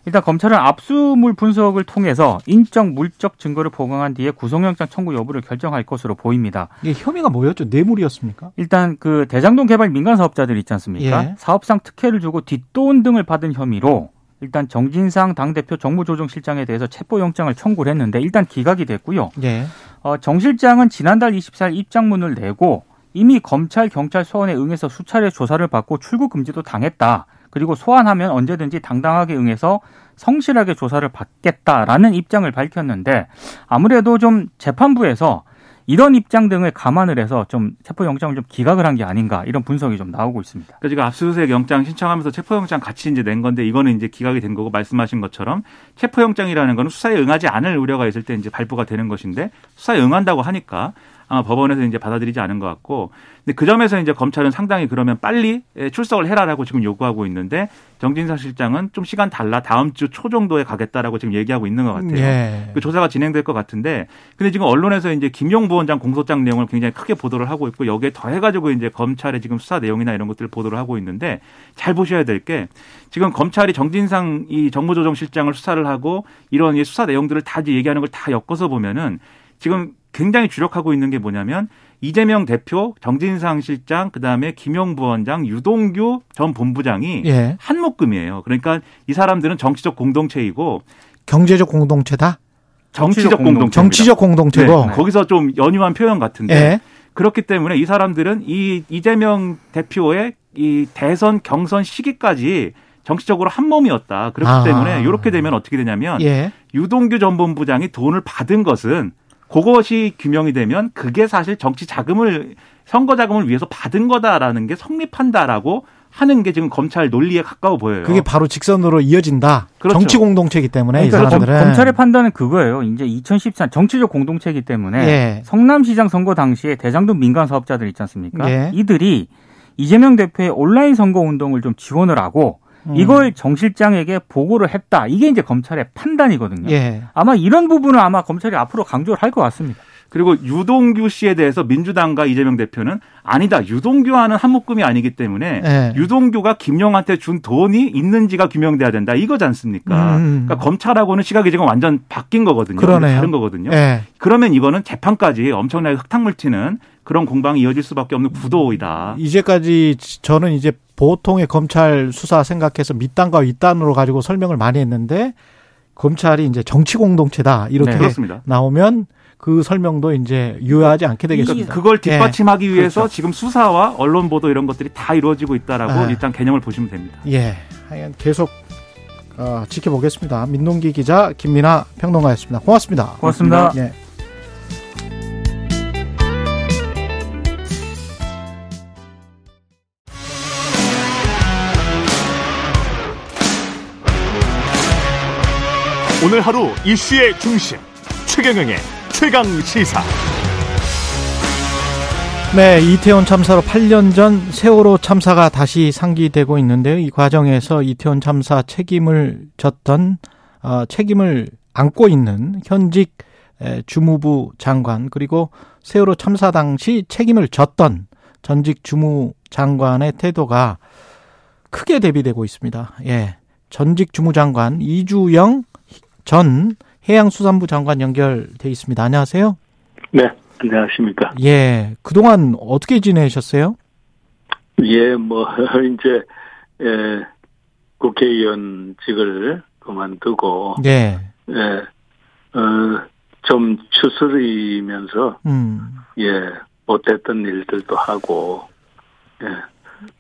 일단 검찰은 압수물 분석을 통해서 인적 물적 증거를 보강한 뒤에 구속영장 청구 여부를 결정할 것으로 보입니다. 이게 혐의가 뭐였죠? 뇌물이었습니까? 일단 그 대장동 개발 민간 사업자들 있지 않습니까? 예. 사업상 특혜를 주고 뒷돈 등을 받은 혐의로 일단 정진상 당대표 정무조정실장에 대해서 체포영장을 청구를 했는데 일단 기각이 됐고요. 예. 어, 정 실장은 지난달 24일 입장문을 내고 이미 검찰, 경찰 소환에 응해서 수차례 조사를 받고 출국 금지도 당했다. 그리고 소환하면 언제든지 당당하게 응해서 성실하게 조사를 받겠다라는 입장을 밝혔는데 아무래도 좀 재판부에서 이런 입장 등을 감안을 해서 좀 체포영장을 좀 기각을 한 게 아닌가 이런 분석이 좀 나오고 있습니다. 그러니까 지금 압수수색 영장 신청하면서 체포영장 같이 이제 낸 건데 이거는 이제 기각이 된 거고 말씀하신 것처럼 체포영장이라는 거는 수사에 응하지 않을 우려가 있을 때 이제 발부가 되는 것인데 수사에 응한다고 하니까 아마 법원에서 이제 받아들이지 않은 것 같고 근데 그 점에서 이제 검찰은 상당히 그러면 빨리 출석을 해라라고 지금 요구하고 있는데 정진상 실장은 좀 시간 달라 다음 주 초 정도에 가겠다라고 지금 얘기하고 있는 것 같아요. 예. 그 조사가 진행될 것 같은데 근데 지금 언론에서 이제 김용 부원장 공소장 내용을 굉장히 크게 보도를 하고 있고 여기에 더해가지고 이제 검찰의 지금 수사 내용이나 이런 것들을 보도를 하고 있는데 잘 보셔야 될 게 지금 검찰이 정진상 이 정무조정실장을 수사를 하고 이런 수사 내용들을 다 얘기하는 걸 다 엮어서 보면은 지금 굉장히 주력하고 있는 게 뭐냐면 이재명 대표, 정진상 실장, 그다음에 김용 부원장, 유동규 전 본부장이 예. 한 묶음이에요. 그러니까 이 사람들은 정치적 공동체이고 경제적 공동체다. 정치적 공동체. 정치적 공동체고 네. 거기서 좀 연유한 표현 같은데 예. 그렇기 때문에 이 사람들은 이 이재명 대표의 이 대선 경선 시기까지 정치적으로 한 몸이었다. 그렇기 아. 때문에 이렇게 되면 어떻게 되냐면 예. 유동규 전 본부장이 돈을 받은 것은 그것이 규명이 되면 그게 사실 정치 자금을 선거 자금을 위해서 받은 거다라는 게 성립한다라고 하는 게 지금 검찰 논리에 가까워 보여요. 그게 바로 직선으로 이어진다. 그렇죠. 정치 공동체이기 때문에 그러니까 이 사람들은 검 찰의 판단은 그거예요. 이제 2014 정치적 공동체이기 때문에 예. 성남시장 선거 당시에 대장동 민간 사업자들 있지 않습니까? 예. 이들이 이재명 대표의 온라인 선거 운동을 좀 지원을 하고 음. 이걸 정 실장에게 보고를 했다. 이게 이제 검찰의 판단이거든요. 예. 아마 이런 부분을 아마 검찰이 앞으로 강조를 할 것 같습니다. 그리고 유동규 씨에 대해서 민주당과 이재명 대표는 아니다. 유동규와는 한 묶음이 아니기 때문에 네. 유동규가 김영한테 준 돈이 있는지가 규명돼야 된다. 이거지 않습니까? 음. 그러니까 검찰하고는 시각이 지금 완전 바뀐 거거든요. 그러네요. 다른 거거든요. 네. 그러면 이거는 재판까지 엄청나게 흙탕물 튀는 그런 공방이 이어질 수밖에 없는 구도이다. 이제까지 저는 이제 보통의 검찰 수사 생각해서 밑단과 윗단으로 가지고 설명을 많이 했는데 검찰이 이제 정치 공동체다 이렇게 네, 나오면 그 설명도 이제 유효하지 않게 되겠습니다. 그걸 뒷받침하기 예. 위해서 그렇죠. 지금 수사와 언론 보도 이런 것들이 다 이루어지고 있다라고 아. 일단 개념을 보시면 됩니다. 예, 하여간 계속 어, 지켜보겠습니다. 민동기 기자 김민아 평론가였습니다. 고맙습니다. 고맙습니다. 예. 오늘 하루 이슈의 중심 최경영의 최강 시사. 네, 이태원 참사로 8년 전 세월호 참사가 다시 상기되고 있는데요. 이 과정에서 이태원 참사 책임을 졌던 어, 책임을 안고 있는 현직 주무부 장관 그리고 세월호 참사 당시 책임을 졌던 전직 주무 장관의 태도가 크게 대비되고 있습니다. 예. 전직 주무장관 이주영 전 해양수산부 장관 연결돼 있습니다. 안녕하세요. 네, 안녕하십니까. 예, 그동안 어떻게 지내셨어요? 예, 뭐 이제 예, 국회의원직을 그만두고 예, 예, 어, 좀 추스리면서 음. 예, 못했던 일들도 하고 예.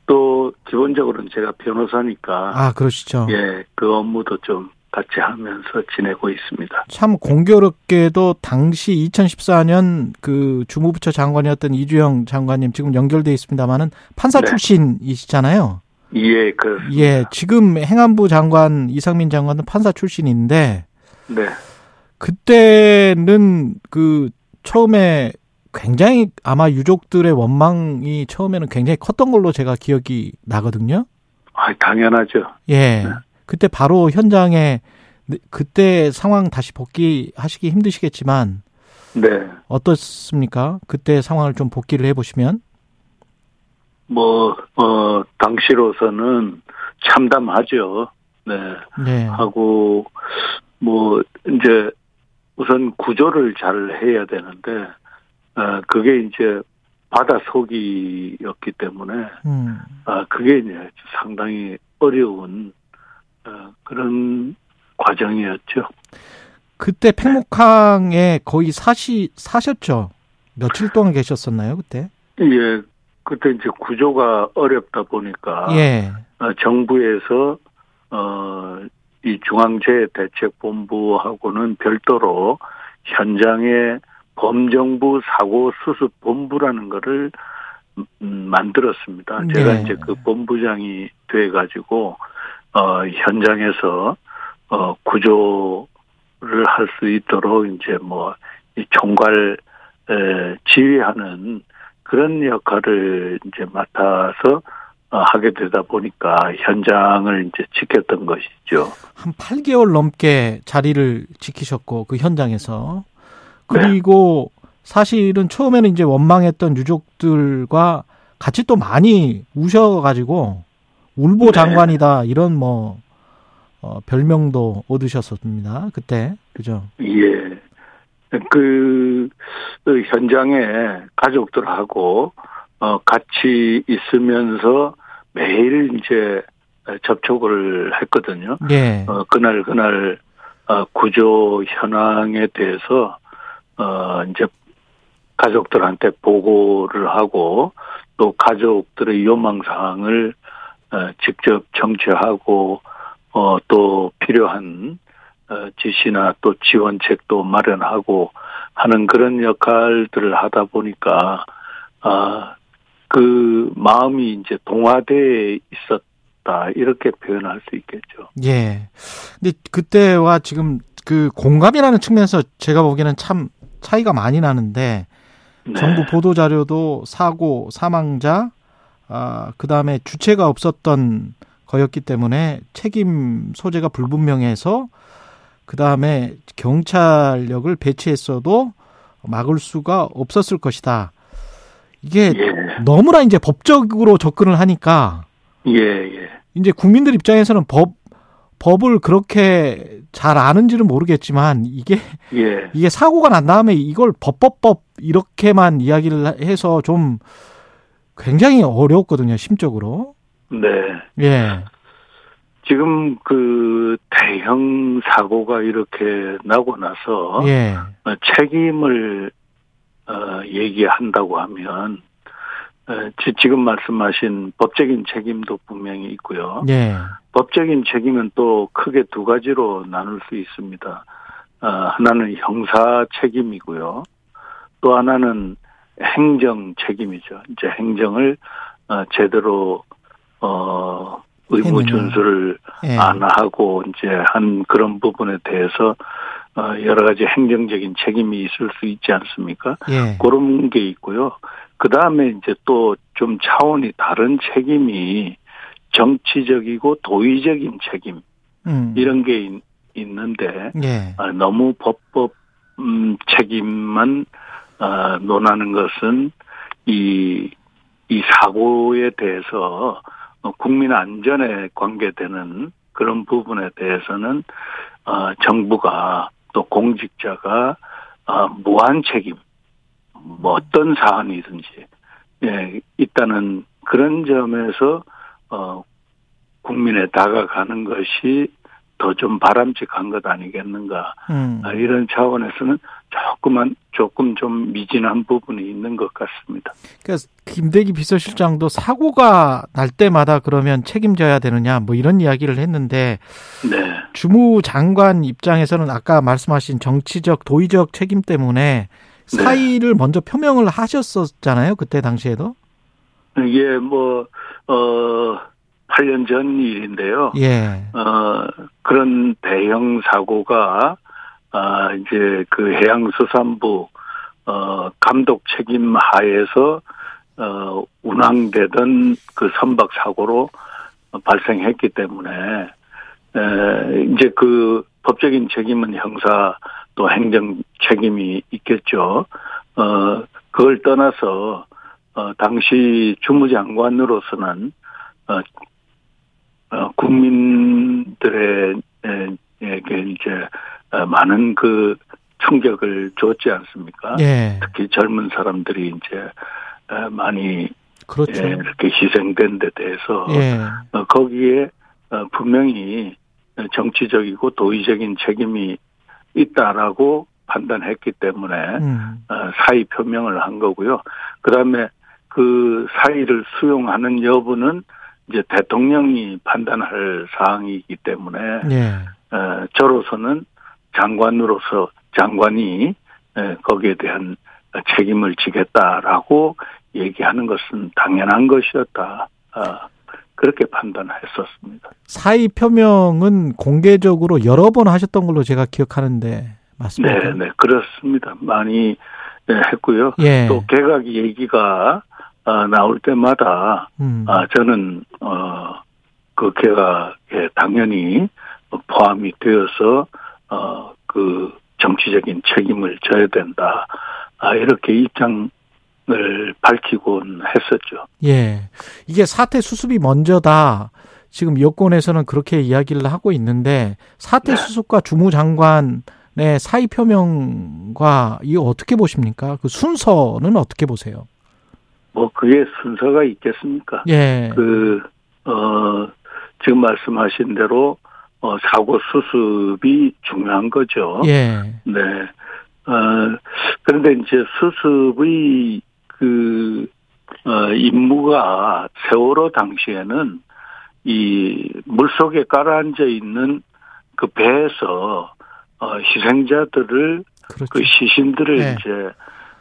또 기본적으로는 제가 변호사니까 아 그러시죠. 예, 그 업무도 좀 같이 하면서 지내고 있습니다. 참 공교롭게도 당시 2014년 그 주무부처 장관이었던 이주영 장관님 지금 연결돼 있습니다만은 판사 네. 출신이시잖아요. 예, 그 예, 지금 행안부 장관 이상민 장관은 판사 출신인데 네. 그때는 그 처음에 굉장히 아마 유족들의 원망이 처음에는 굉장히 컸던 걸로 제가 기억이 나거든요. 아, 당연하죠. 예. 네. 그때 바로 현장에 그때 상황 다시 복귀하시기 힘드시겠지만 네. 어떻습니까? 그때 상황을 좀 복귀를 해 보시면 뭐, 어, 당시로서는 참담하죠. 네. 네. 하고, 뭐, 이제, 우선 구조를 잘 해야 되는데, 어, 그게 이제 바다 속이었기 때문에, 음. 아, 그게 이제 상당히 어려운 어, 그런 과정이었죠. 그때 팽목항에 거의 사시 사셨죠? 며칠 동안 계셨었나요 그때? 예, 그때 이제 구조가 어렵다 보니까 예. 어, 정부에서 어, 이 중앙재해대책본부하고는 별도로 현장에 범정부 사고 수습 본부라는 거를 음, 만들었습니다. 제가 네. 이제 그 본부장이 돼 가지고 어 현장에서 어 구조를 할 수 있도록 이제 뭐 이 총괄 에, 지휘하는 그런 역할을 이제 맡아서 어, 하게 되다 보니까 현장을 이제 지켰던 것이죠. 한 8개월 넘게 자리를 지키셨고 그 현장에서 그리고 네. 사실은 처음에는 이제 원망했던 유족들과 같이 또 많이 우셔가지고 울보 네. 장관이다 이런 뭐 어, 별명도 얻으셨습니다. 그때 그죠? 예. 그, 그 현장에 가족들하고 어, 같이 있으면서 매일 이제 접촉을 했거든요. 예. 어, 그날 그날 어, 구조 현황에 대해서 어, 이제 가족들한테 보고를 하고 또 가족들의 요망 사항을 어, 직접 정치하고 어, 또 필요한 어, 지시나 또 지원책도 마련하고 하는 그런 역할들을 하다 보니까 아, 그 마음이 이제 동화돼 있었다 이렇게 표현할 수 있겠죠. 예. 근데 그때와 지금 그 공감이라는 측면에서 제가 보기에는 참 차이가 많이 나는데 네. 정부 보도 자료도 사고 사망자 아 그 다음에 주체가 없었던 거였기 때문에 책임 소재가 불분명해서 그 다음에 경찰력을 배치했어도 막을 수가 없었을 것이다. 이게 예. 너무나 이제 법적으로 접근을 하니까 예, 예. 이제 국민들 입장에서는 법 법을 그렇게 잘 아는지는 모르겠지만 이게 예. 이게 사고가 난 다음에 이걸 법법법 이렇게만 이야기를 해서 좀 굉장히 어려웠거든요 심적으로. 네. 예. 지금 그 대형 사고가 이렇게 나고 나서 예. 책임을 어, 얘기한다고 하면 어, 지금 말씀하신 법적인 책임도 분명히 있고요. 네. 법적인 책임은 또 크게 두 가지로 나눌 수 있습니다. 어, 하나는 형사 책임이고요. 또 하나는 행정 책임이죠. 이제 행정을 어, 제대로 어 의무 준수를 네. 안 하고 이제 한 그런 부분에 대해서 어, 여러 가지 행정적인 책임이 있을 수 있지 않습니까? 예. 그런 게 있고요. 그 다음에 이제 또 좀 차원이 다른 책임이 정치적이고 도의적인 책임 음. 이런 게 있, 는데 예. 아, 너무 법법 음, 책임만 어, 논하는 것은 이, 이 사고에 대해서 국민 안전에 관계되는 그런 부분에 대해서는 어, 정부가 또 공직자가 어, 무한 책임, 뭐 어떤 사안이든지 예, 있다는 그런 점에서 어, 국민에 다가가는 것이 더 좀 바람직한 것 아니겠는가 음. 아, 이런 차원에서는 조금만 조금 좀 미진한 부분이 있는 것 같습니다. 그러니까 김대기 비서실장도 사고가 날 때마다 그러면 책임져야 되느냐 뭐 이런 이야기를 했는데 네. 주무 장관 입장에서는 아까 말씀하신 정치적 도의적 책임 때문에 네. 사의를 네. 먼저 표명을 하셨었잖아요 그때 당시에도. 이게 뭐 어. 8년 전 일인데요. 예. 어, 그런 대형 사고가 아, 이제 그 해양수산부, 어, 감독 책임 하에서, 어, 운항되던 그 선박 사고로 발생했기 때문에, 에, 이제 그 법적인 책임은 형사 또 행정 책임이 있겠죠. 어, 그걸 떠나서, 어, 당시 주무장관으로서는, 어, 어 국민들의, 에게 이제 어, 많은 그 충격을 줬지 않습니까? 예. 특히 젊은 사람들이 이제 어, 많이 그렇죠. 예, 이렇게 희생된 데 대해서 예. 거기에 분명히 정치적이고 도의적인 책임이 있다라고 판단했기 때문에 음. 어, 사의 표명을 한 거고요. 그다음에 그 사의를 수용하는 여부는 이제 대통령이 판단할 사항이기 때문에 예. 어, 저로서는 장관으로서 장관이 거기에 대한 책임을 지겠다라고 얘기하는 것은 당연한 것이었다. 어, 그렇게 판단했었습니다. 사의 표명은 공개적으로 여러 번 하셨던 걸로 제가 기억하는데 맞습니까? 네, 네, 그렇습니다. 많이 네, 했고요. 예. 또 개각 얘기가 어, 나올 때마다 음. 아, 저는 어, 그 개각에 당연히 포함이 되어서 어, 그 정치적인 책임을 져야 된다. 아, 이렇게 입장을 밝히곤 했었죠. 예. 이게 사태 수습이 먼저다. 지금 여권에서는 그렇게 이야기를 하고 있는데 사태 네. 수습과 주무장관 네, 사의 표명과 이거 어떻게 보십니까? 그 순서는 어떻게 보세요? 뭐 그게 순서가 있겠습니까? 예. 그 어, 지금 말씀하신 대로 어, 사고 수습이 중요한 거죠. 예. 네. 어, 그런데 이제 수습의 그 어, 임무가 세월호 당시에는 이 물속에 깔아앉아 있는 그 배에서 어, 희생자들을 그렇죠. 그 시신들을 네. 이제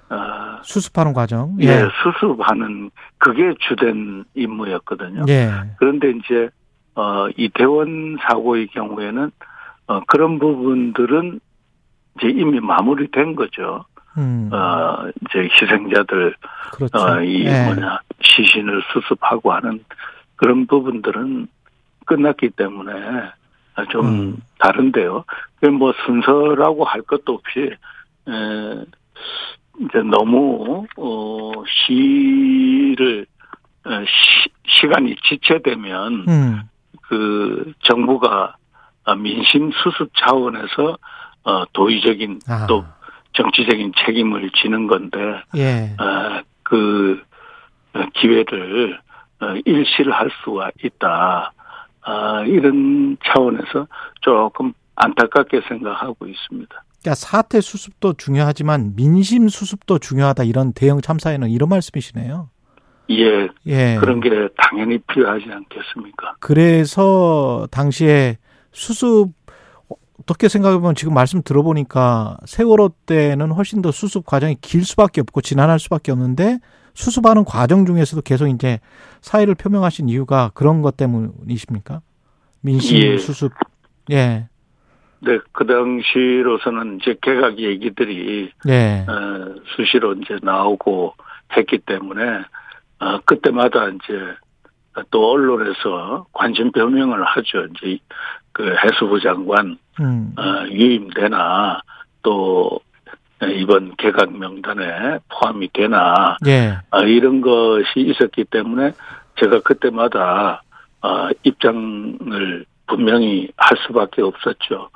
어, 수습하는 과정. 예. 예, 수습하는 그게 주된 임무였거든요. 예. 그런데 이제 어, 이태원 사고의 경우에는 어, 그런 부분들은 이제 이미 마무리된 거죠. 음. 어, 이제 희생자들, 그렇죠. 어, 이 예. 뭐냐, 시신을 수습하고 하는 그런 부분들은 끝났기 때문에 좀 음. 다른데요. 뭐 순서라고 할 것도 없이 에, 이제 너무 어 시를 어, 시, 시간이 지체되면 음. 그 정부가 민심 수습 차원에서 어 도의적인 아. 또 정치적인 책임을 지는 건데 예. 어그 기회를 어, 일시를 수가 있다. 아, 이런 차원에서 조금 안타깝게 생각하고 있습니다. 그러니까 사태 수습도 중요하지만 민심 수습도 중요하다 이런 대형 참사에는 이런 말씀이시네요. 예, 예. 그런 게 당연히 필요하지 않겠습니까? 그래서 당시에 수습 어떻게 생각해보면 지금 말씀 들어보니까 세월호 때는 훨씬 더 수습 과정이 길 수밖에 없고 지난할 수밖에 없는데 수습하는 과정 중에서도 계속 이제 사의를 표명하신 이유가 그런 것 때문이십니까? 민심 예. 수습. 예. 네, 그 당시로서는 이제 개각 얘기들이 네. 어, 수시로 이제 나오고 했기 때문에 어, 그때마다 이제 또 언론에서 관심 표명을 하죠. 이제 그 해수부 장관 음. 어, 유임되나 또 이번 개각 명단에 포함이 되나 예. 어, 이런 것이 있었기 때문에 제가 그때마다 어, 입장을 분명히 할 수밖에 없었죠.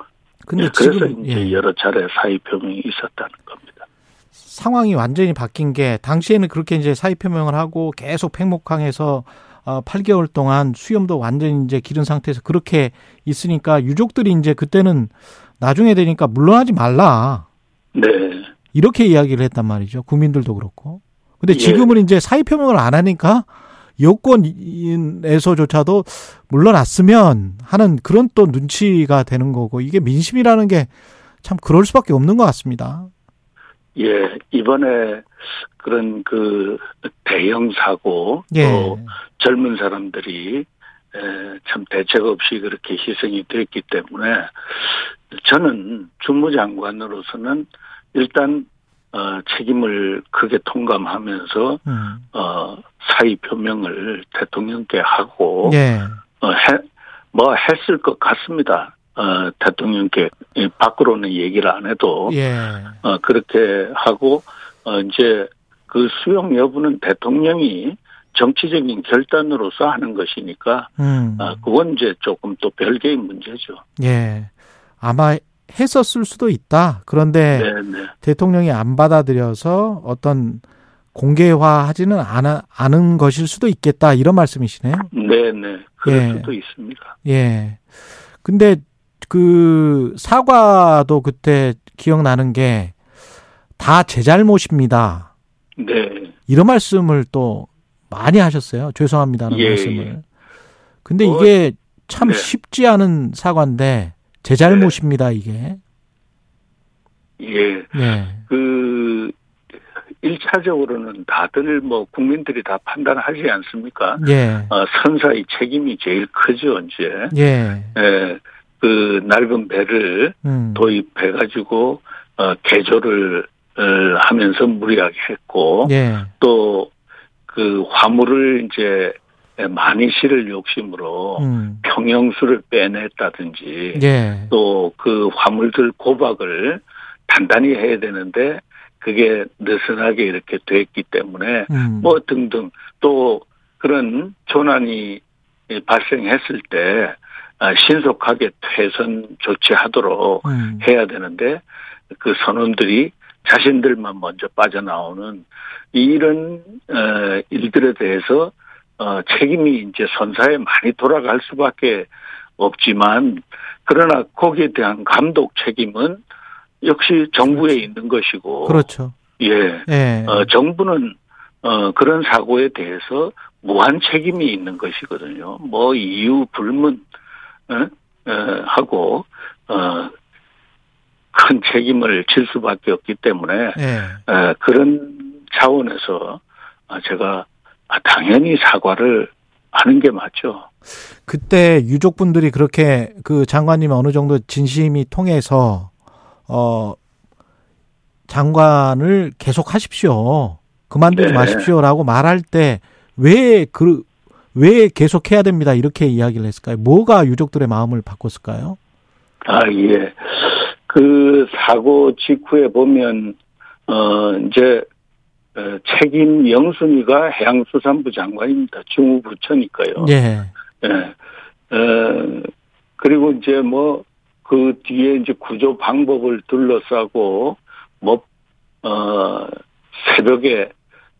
근데 예, 그래서 지금, 이제 예. 여러 차례 사의 표명이 있었다는 겁니다. 상황이 완전히 바뀐 게 당시에는 그렇게 이제 사의 표명을 하고 계속 팽목항에서 어 8개월 동안 수염도 완전히 이제 기른 상태에서 그렇게 있으니까 유족들이 이제 그때는 나중에 되니까 물러나지 말라. 네. 이렇게 이야기를 했단 말이죠. 국민들도 그렇고. 근데 예. 지금은 예. 이제 사의 표명을 안 하니까 여권에서조차도 물러났으면 하는 그런 또 눈치가 되는 거고 이게 민심이라는 게 참 그럴 수밖에 없는 것 같습니다. 예, 이번에 그런 그 대형 사고 예. 또 젊은 사람들이 참 대책 없이 그렇게 희생이 됐기 때문에 저는 주무장관으로서는 일단 어, 책임을 크게 통감하면서 음. 어, 사의 표명을 대통령께 하고 예. 어, 해, 뭐 했을 것 같습니다. 어, 대통령께 밖으로는 얘기를 안 해도 예. 어, 그렇게 하고 어, 이제 그 수용 여부는 대통령이 정치적인 결단으로서 하는 것이니까 음. 어, 그건 이제 조금 또 별개의 문제죠. 예. 아마 했었을 수도 있다. 그런데 네네. 네. 대통령이 안 받아들여서 어떤 공개화하지는 않아, 않은 것일 수도 있겠다. 이런 말씀이시네요. 네 네. 그럴 예. 수도 있습니다. 예. 근데 그 사과도 그때 기억나는 게 다 제 잘못입니다. 네. 이런 말씀을 또 많이 하셨어요. 죄송합니다는 예, 말씀을. 예. 근데 뭐, 이게 참 네. 쉽지 않은 사과인데 제 잘못입니다, 네. 이게. 예. 네. 그 1차적으로는 다들 뭐 국민들이 다 판단하지 않습니까? 예. 어, 선사의 책임이 제일 크죠, 이제. 예. 예. 그 낡은 배를 음. 도입해 가지고 어 개조를 어, 하면서 무리하게 했고 예. 또그 화물을 이제 많이 실을 욕심으로 음. 평형수를 빼냈다든지 예. 또그 화물들 고박을 단단히 해야 되는데 그게 느슨하게 이렇게 됐기 때문에 음. 뭐 등등 또 그런 조난이 발생했을 때 아, 신속하게 퇴선 조치하도록 음. 해야 되는데 그 선원들이 자신들만 먼저 빠져나오는 이런 어, 일들에 대해서 어, 책임이 이제 선사에 많이 돌아갈 수밖에 없지만 그러나 거기에 대한 감독 책임은 역시 정부에 그렇죠. 있는 것이고 그렇죠. 예. 예. 어, 정부는 어, 그런 사고에 대해서 무한 책임이 있는 것이거든요. 뭐 이유 불문 하고 어, 큰 책임을 질 수밖에 없기 때문에 네. 어, 그런 차원에서 제가 당연히 사과를 하는 게 맞죠. 그때 유족분들이 그렇게 그 장관님이 어느 정도 진심이 통해서 어 장관을 계속 하십시오. 그만두지 네. 마십시오라고 말할 때 왜 그 왜 계속 해야 됩니다 이렇게 이야기를 했을까요? 뭐가 유족들의 마음을 바꿨을까요? 아 예, 그 사고 직후에 보면 어 이제 어, 책임 영순위가 해양수산부 장관입니다. 중후부처니까요. 예. 예. 어, 그리고 이제 뭐 그 뒤에 이제 구조 방법을 둘러싸고 뭐 어, 새벽에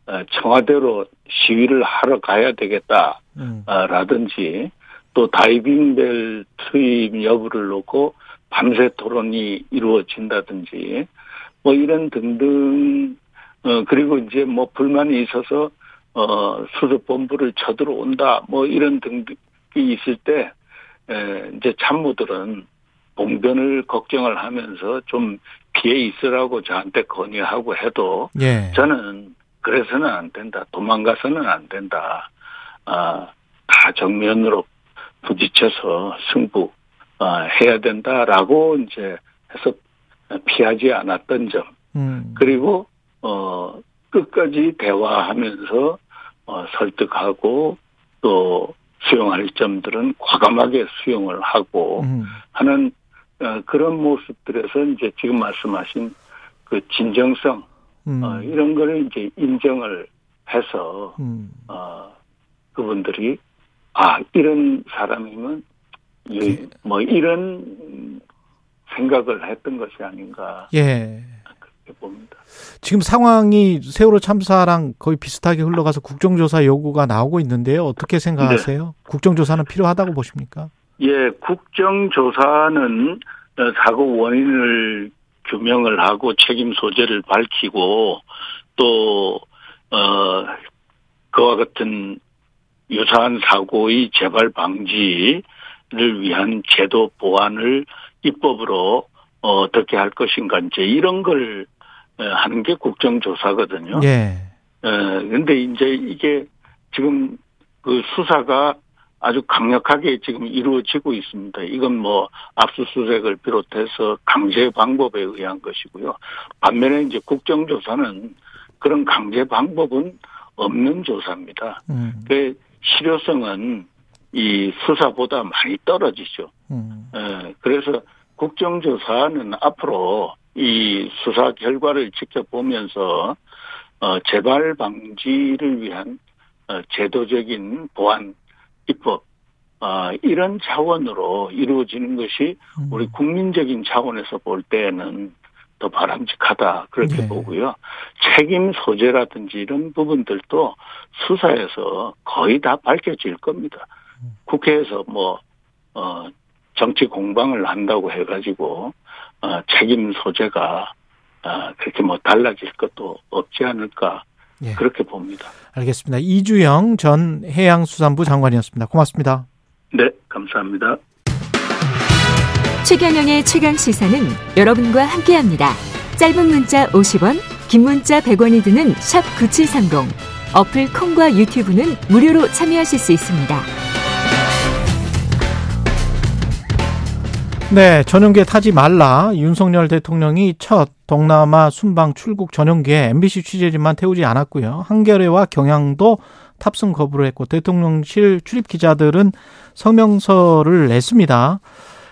어, 청와대로 시위를 하러 가야 되겠다. 음. 라든지 또 다이빙벨 투입 여부를 놓고 밤새 토론이 이루어진다든지 뭐 이런 등등 어 그리고 이제 뭐 불만이 있어서 어 수습본부를 쳐들어온다 뭐 이런 등등이 있을 때 에, 이제 참모들은 봉변을 걱정을 하면서 좀 피해 있으라고 저한테 건의하고 해도 예. 저는 그래서는 안 된다 도망가서는 안 된다 아, 다 정면으로 부딪혀서 승부 아, 해야 된다라고 이제 해서 피하지 않았던 점 음. 그리고 어 끝까지 대화하면서 어, 설득하고 또 수용할 점들은 과감하게 수용을 하고 음. 하는 어, 그런 모습들에서 이제 지금 말씀하신 그 진정성 음. 어, 이런 거를 이제 인정을 해서 음. 어, 그분들이 아 이런 사람이면 예, 뭐 이런 생각을 했던 것이 아닌가. 예. 그렇게 봅니다. 지금 상황이 세월호 참사랑 거의 비슷하게 흘러가서 국정조사 요구가 나오고 있는데요. 어떻게 생각하세요? 네. 국정조사는 필요하다고 보십니까? 예, 국정조사는 사고 원인을 규명을 하고 책임 소재를 밝히고 또, 어, 그와 같은 유사한 사고의 재발 방지를 위한 제도 보완을 입법으로 어, 어떻게 할 것인가 이제 이런 걸 하는 게 국정조사거든요. 예. 그런데 이제 이게 지금 그 수사가 아주 강력하게 지금 이루어지고 있습니다. 이건 뭐 압수수색을 비롯해서 강제 방법에 의한 것이고요. 반면에 이제 국정조사는 그런 강제 방법은 없는 조사입니다. 음. 그 실효성은 이 수사보다 많이 떨어지죠. 음. 예, 그래서 국정조사는 앞으로 이 수사 결과를 지켜보면서 어, 재발 방지를 위한 어, 제도적인 보안 입법 어, 이런 차원으로 이루어지는 것이 음. 우리 국민적인 차원에서 볼 때에는 더 바람직하다 그렇게 네. 보고요. 책임 소재라든지 이런 부분들도 수사에서 거의 다 밝혀질 겁니다. 국회에서 뭐 어, 정치 공방을 한다고 해가지고 어, 책임 소재가 어, 그렇게 뭐 달라질 것도 없지 않을까 예. 그렇게 봅니다. 알겠습니다. 이주영 전 해양수산부 장관이었습니다. 고맙습니다. 네, 감사합니다. 최경영의 최강 시사는 여러분과 함께합니다. 짧은 문자 50원, 긴 문자 100원이 드는 샵 9730. 어플 콩과 유튜브는 무료로 참여하실 수 있습니다. 네, 전용기에 타지 말라. 윤석열 대통령이 첫 동남아 순방 출국 전용기에 MBC 취재진만 태우지 않았고요. 한겨레와 경향도 탑승 거부를 했고 대통령실 출입 기자들은 성명서를 냈습니다.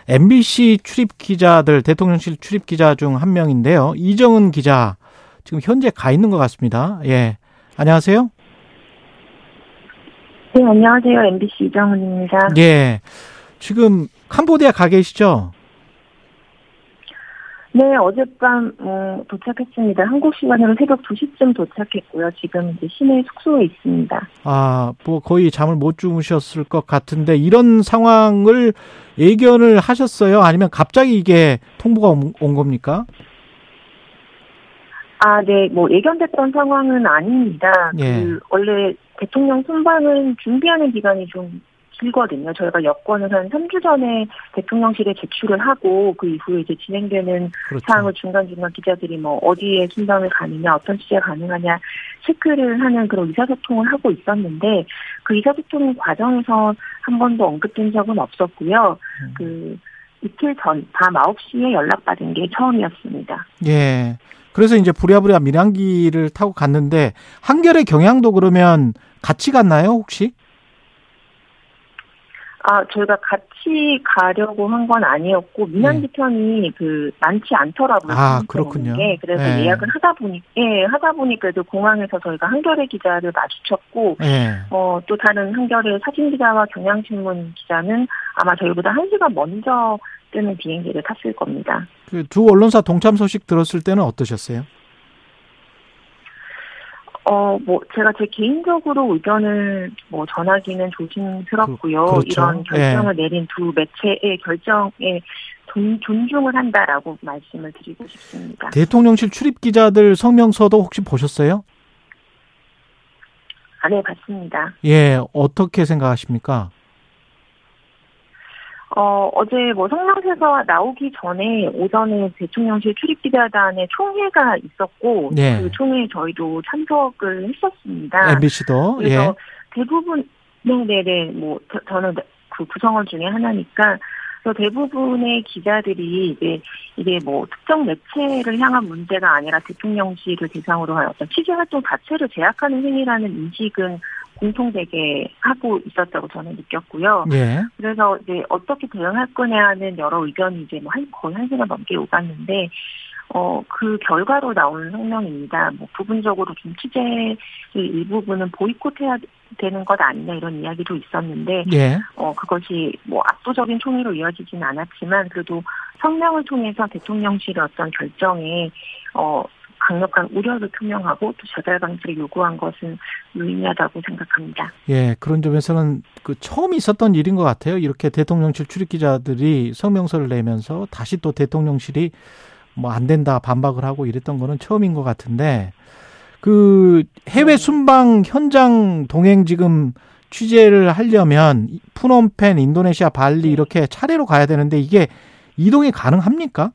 MBC 출입 기자들 대통령실 출입 기자 중 한 명인데요. 이정은 기자 지금 현재 가 있는 것 같습니다. 예. 안녕하세요. 네, 안녕하세요. MBC 이정은입니다. 예. 지금 캄보디아 가 계시죠? 네, 어젯밤 어, 도착했습니다. 한국 시간으로 새벽 2시쯤 도착했고요. 지금 이제 시내 숙소에 있습니다. 아, 뭐 거의 잠을 못 주무셨을 것 같은데 이런 상황을 예견을 하셨어요? 아니면 갑자기 이게 통보가 온, 온 겁니까? 아, 네, 뭐 예견됐던 상황은 아닙니다. 예. 그 원래 대통령 순방은 준비하는 기간이 좀 길거든요. 저희가 여권을 한 3주 전에 대통령실에 제출을 하고 그 이후에 이제 진행되는 그렇죠. 사항을 중간중간 기자들이 뭐 어디에 순방을 가느냐, 어떤 취재가 가능하냐 체크를 하는 그런 의사소통을 하고 있었는데 그 의사소통 과정에서 한 번도 언급된 적은 없었고요. 음. 그 이틀 전 밤 9시에 연락받은 게 처음이었습니다. 예. 그래서 이제 부랴부랴 민항기를 타고 갔는데 한결의 경향도 그러면 같이 갔나요, 혹시? 아, 저희가 같이 가려고 한 건 아니었고 민항기 네. 편이 그 많지 않더라고요. 아, 그렇군요. 게. 그래서 네. 예약을 하다 보니 예, 하다 보니 그래도 공항에서 저희가 한겨레 기자를 마주쳤고 네. 어, 또 다른 한겨레 사진 기자와 경향신문 기자는 아마 저희보다 한 시간 먼저 뜨는 비행기를 탔을 겁니다. 그 두 언론사 동참 소식 들었을 때는 어떠셨어요? 어, 뭐, 제가 제 개인적으로 의견을 뭐 전하기는 조심스럽고요. 그, 렇죠 이런 결정을 예. 내린 두 매체의 결정에 존, 존중을 한다라고 말씀을 드리고 싶습니다. 대통령실 출입 기자들 성명서도 혹시 보셨어요? 아, 네, 봤습니다. 예, 어떻게 생각하십니까? 어, 어제 뭐 성남에서 나오기 전에 오전에 대통령실 출입기자단의 총회가 있었고 네. 그 총회에 저희도 참석을 했었습니다. MBC도 그래서 예. 대부분 네네네 뭐 저, 는 그 구성원 중에 하나니까 그래서 대부분의 기자들이 이제 이게 뭐 특정 매체를 향한 문제가 아니라 대통령실을 대상으로 한 어떤 취재 활동 자체를 제약하는 행위라는 인식은 공통되게 하고 있었다고 저는 느꼈고요. 예. 그래서 이제 어떻게 대응할 거냐는 여러 의견이 이제 뭐 한, 거의 한 시간 넘게 오갔는데, 어, 그 결과로 나온 성명입니다. 뭐 부분적으로 좀 취재의 일부분은 보이콧해야 되는 것 아니냐 이런 이야기도 있었는데, 예. 어, 그것이 뭐 압도적인 총의로 이어지지는 않았지만, 그래도 성명을 통해서 대통령실의 어떤 결정에, 어, 강력한 우려를 표명하고 또 재발 방지를 요구한 것은 유의미하다고 생각합니다. 예, 그런 점에서는 그 처음 있었던 일인 것 같아요. 이렇게 대통령실 출입 기자들이 성명서를 내면서 다시 또 대통령실이 뭐 안 된다 반박을 하고 이랬던 거는 처음인 것 같은데 그 해외 네. 순방 현장 동행 지금 취재를 하려면 푸놈펜, 인도네시아, 발리 이렇게 차례로 가야 되는데 이게 이동이 가능합니까?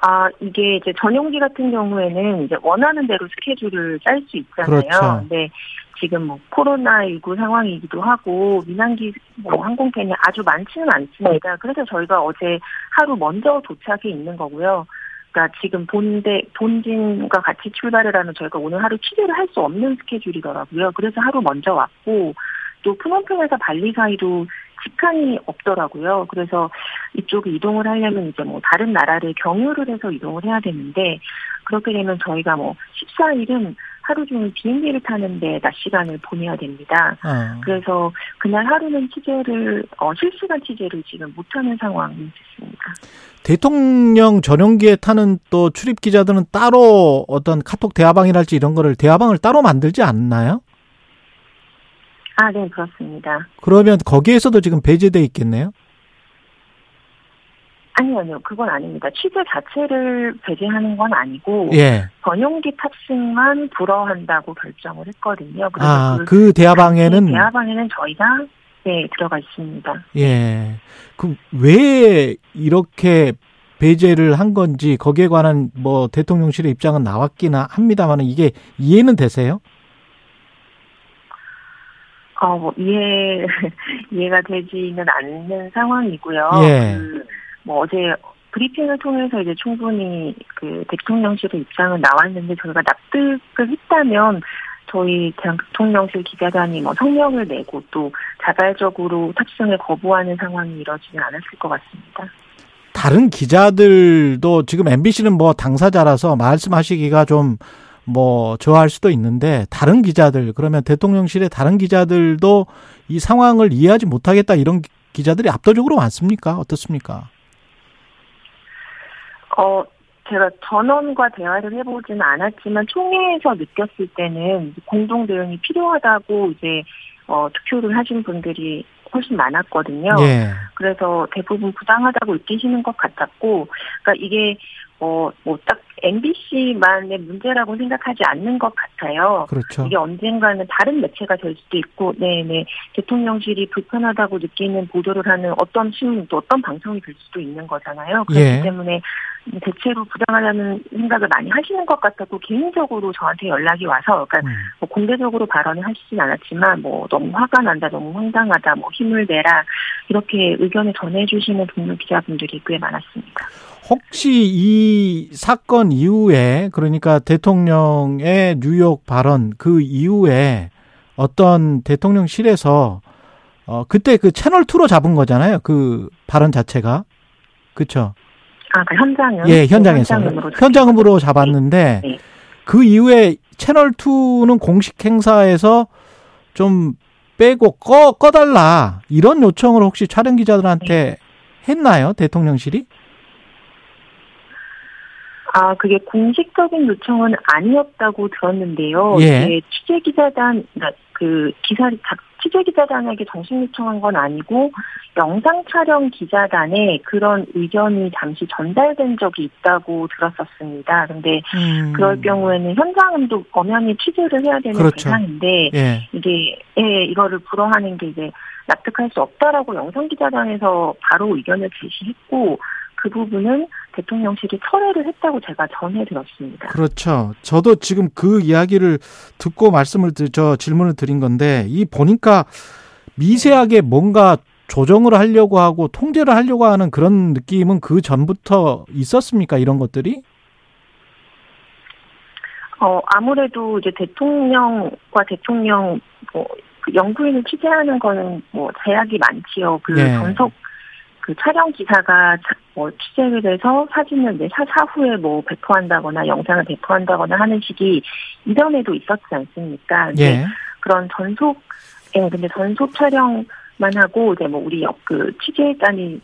아, 이게 이제 전용기 같은 경우에는 이제 원하는 대로 스케줄을 짤 수 있잖아요. 그렇죠. 근데 지금 뭐 코로나19 상황이기도 하고 민항기 뭐 항공편이 아주 많지는 않습니다. 그래서 저희가 어제 하루 먼저 도착해 있는 거고요. 그러니까 지금 본대 본진과 같이 출발을 하면 저희가 오늘 하루 취재를 할 수 없는 스케줄이더라고요. 그래서 하루 먼저 왔고 또 푸놈펜에서 발리 사이도 직항이 없더라고요. 그래서 이쪽에 이동을 하려면 이제 뭐 다른 나라를 경유를 해서 이동을 해야 되는데 그렇게 되면 저희가 뭐 14일은 하루 종일 비행기를 타는데 낮 시간을 보내야 됩니다. 어. 그래서 그날 하루는 취재를 어, 실시간 취재를 지금 못하는 상황이 됐습니다. 대통령 전용기에 타는 또 출입 기자들은 따로 어떤 카톡 대화방이랄지 이런 거를 대화방을 따로 만들지 않나요? 아, 네, 그렇습니다. 그러면 거기에서도 지금 배제돼 있겠네요? 아니요, 아니요. 그건 아닙니다. 취재 자체를 배제하는 건 아니고 예. 전용기 탑승만 불허한다고 결정을 했거든요. 아, 그, 그 대화방에는 대화방에는 저희가 네, 들어가 있습니다. 예. 그왜 이렇게 배제를 한 건지 거기에 관한 뭐 대통령실의 입장은 나왔긴 합니다만 이게 이해는 되세요? 어, 뭐 이해 이해가 되지는 않는 상황이고요. 예. 그, 뭐 어제 브리핑을 통해서 이제 충분히 그 대통령실의 입장은 나왔는데 저희가 납득을 했다면 저희 대통령실 기자단이 뭐 성명을 내고 또 자발적으로 탑승을 거부하는 상황이 이뤄지진 않았을 것 같습니다. 다른 기자들도 지금 MBC는 뭐 당사자라서 말씀하시기가 좀 뭐 좋아할 수도 있는데 다른 기자들 그러면 대통령실의 다른 기자들도 이 상황을 이해하지 못하겠다 이런 기자들이 압도적으로 많습니까? 어떻습니까? 어, 제가 전원과 대화를 해보지는 않았지만 총회에서 느꼈을 때는 공동 대응이 필요하다고 이제 어, 투표를 하신 분들이 훨씬 많았거든요. 예. 그래서 대부분 부당하다고 느끼시는 것 같았고, 그러니까 이게 어, 뭐 딱 MBC만의 문제라고 생각하지 않는 것 같아요. 그렇죠. 이게 언젠가는 다른 매체가 될 수도 있고, 네네 대통령실이 불편하다고 느끼는 보도를 하는 어떤 신문 또 어떤 방송이 될 수도 있는 거잖아요. 그렇기 예. 때문에 대체로 부당하다는 생각을 많이 하시는 것 같았고 개인적으로 저한테 연락이 와서, 그러니까 음. 뭐 공개적으로 발언을 하시진 않았지만 뭐 너무 화가 난다, 너무 황당하다, 뭐 힘을 내라 이렇게 의견을 전해주시는 동료 기자분들이 꽤 많았습니다. 혹시 이 사건 이후에 그러니까 대통령의 뉴욕 발언 그 이후에 어떤 대통령실에서 어 그때 그 채널 2로 잡은 거잖아요. 그 발언 자체가. 그렇죠. 아, 그 현장은 예, 현장에서 현장음으로, 현장음으로 잡았는데 네. 그 이후에 채널 2는 공식 행사에서 좀 빼고 꺼 꺼달라 이런 요청을 혹시 촬영 기자들한테 했나요 대통령실이? 아, 그게 공식적인 요청은 아니었다고 들었는데요. 예. 취재 기자단, 그러니까 그 기사 취재 기자단에게 정식 요청한 건 아니고 영상 촬영 기자단에 그런 의견이 잠시 전달된 적이 있다고 들었었습니다. 근데 음. 그럴 경우에는 현장은도 엄연히 취재를 해야 되는 그렇죠. 대상인데 예. 이게 예, 이거를 불허하는 게 이제 납득할 수 없다라고 영상 기자단에서 바로 의견을 제시했고 그 부분은 대통령실이 철회를 했다고 제가 전해 들었습니다. 그렇죠. 저도 지금 그 이야기를 듣고 말씀을 드, 저 질문을 드린 건데 이 보니까 미세하게 뭔가 조정을 하려고 하고 통제를 하려고 하는 그런 느낌은 그 전부터 있었습니까? 이런 것들이? 어 아무래도 이제 대통령과 대통령 뭐그 영부인을 취재하는 거는 뭐 제약이 많지요. 그 네. 전속 그 촬영 기사가 자- 뭐 취재를 해서 사진을 이제 사, 사 후에 뭐 배포한다거나 영상을 배포한다거나 하는 식이 이전에도 있었지 않습니까? 예. 그런 전속, 예, 근데 전속 촬영만 하고 이제 뭐 우리 역- 그 취재단이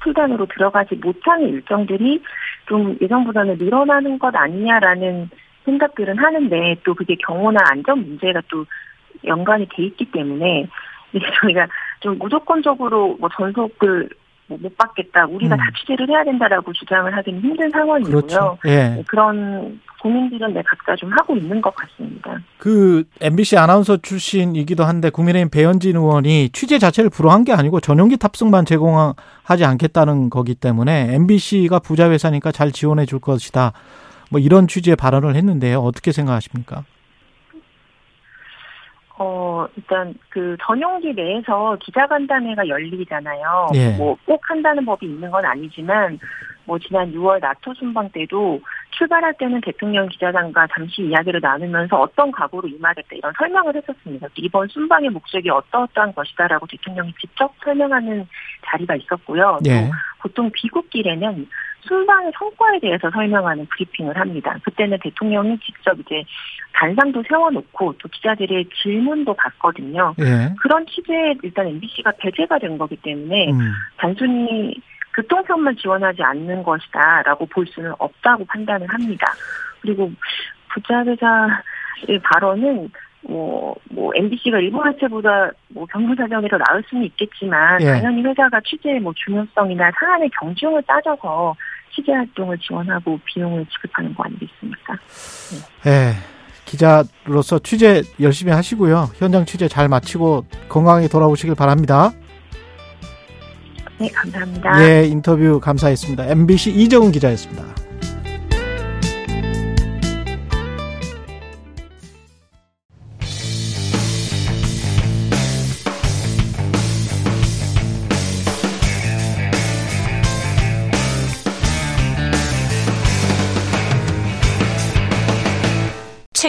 풀단으로 들어가지 못하는 일정들이 좀 예전보다는 늘어나는 것 아니냐라는 생각들은 하는데 또 그게 경호나 안전 문제가 또 연관이 돼 있기 때문에 저희가 좀 무조건적으로 뭐 전속을 뭐 못 받겠다, 우리가 음. 다 취재를 해야 된다라고 주장을 하기는 힘든 상황이고요. 그렇죠. 예. 네, 그런 고민들은 네, 각자 좀 하고 있는 것 같습니다. 그 MBC 아나운서 출신이기도 한데 국민의힘 배현진 의원이 취재 자체를 불허한 게 아니고 전용기 탑승만 제공하지 않겠다는 거기 때문에 MBC가 부자 회사니까 잘 지원해 줄 것이다. 뭐 이런 취지의 발언을 했는데요. 어떻게 생각하십니까? 어, 일단 그 전용기 내에서 기자간담회가 열리잖아요. 예. 뭐꼭 한다는 법이 있는 건 아니지만 뭐 지난 6월 나토 순방 때도 출발할 때는 대통령 기자단과 잠시 이야기를 나누면서 어떤 각오로 임하겠다 이런 설명을 했었습니다. 이번 순방의 목적이 어떠어떠한 것이다라고 대통령이 직접 설명하는 자리가 있었고요. 또 예. 보통 귀국길에는 순방의 성과에 대해서 설명하는 브리핑을 합니다. 그때는 대통령이 직접 이제 단상도 세워놓고 또 기자들의 질문도 받거든요. 예. 그런 취재에 일단 MBC가 배제가 된 거기 때문에 음. 단순히 교통편만 지원하지 않는 것이다라고 볼 수는 없다고 판단을 합니다. 그리고 부자회사의 발언은 뭐, 뭐, MBC가 일본 회체보다 뭐 경영사정이 더 나을 수는 있겠지만, 예. 당연히 회사가 취재의 뭐 중요성이나 사안의 경중을 따져서 취재 활동을 지원하고 비용을 지급하는 거 아니겠습니까? 네. 네. 기자로서 취재 열심히 하시고요. 현장 취재 잘 마치고 건강하게 돌아오시길 바랍니다. 네, 감사합니다. 예, 인터뷰 감사했습니다. MBC 이정훈 기자였습니다.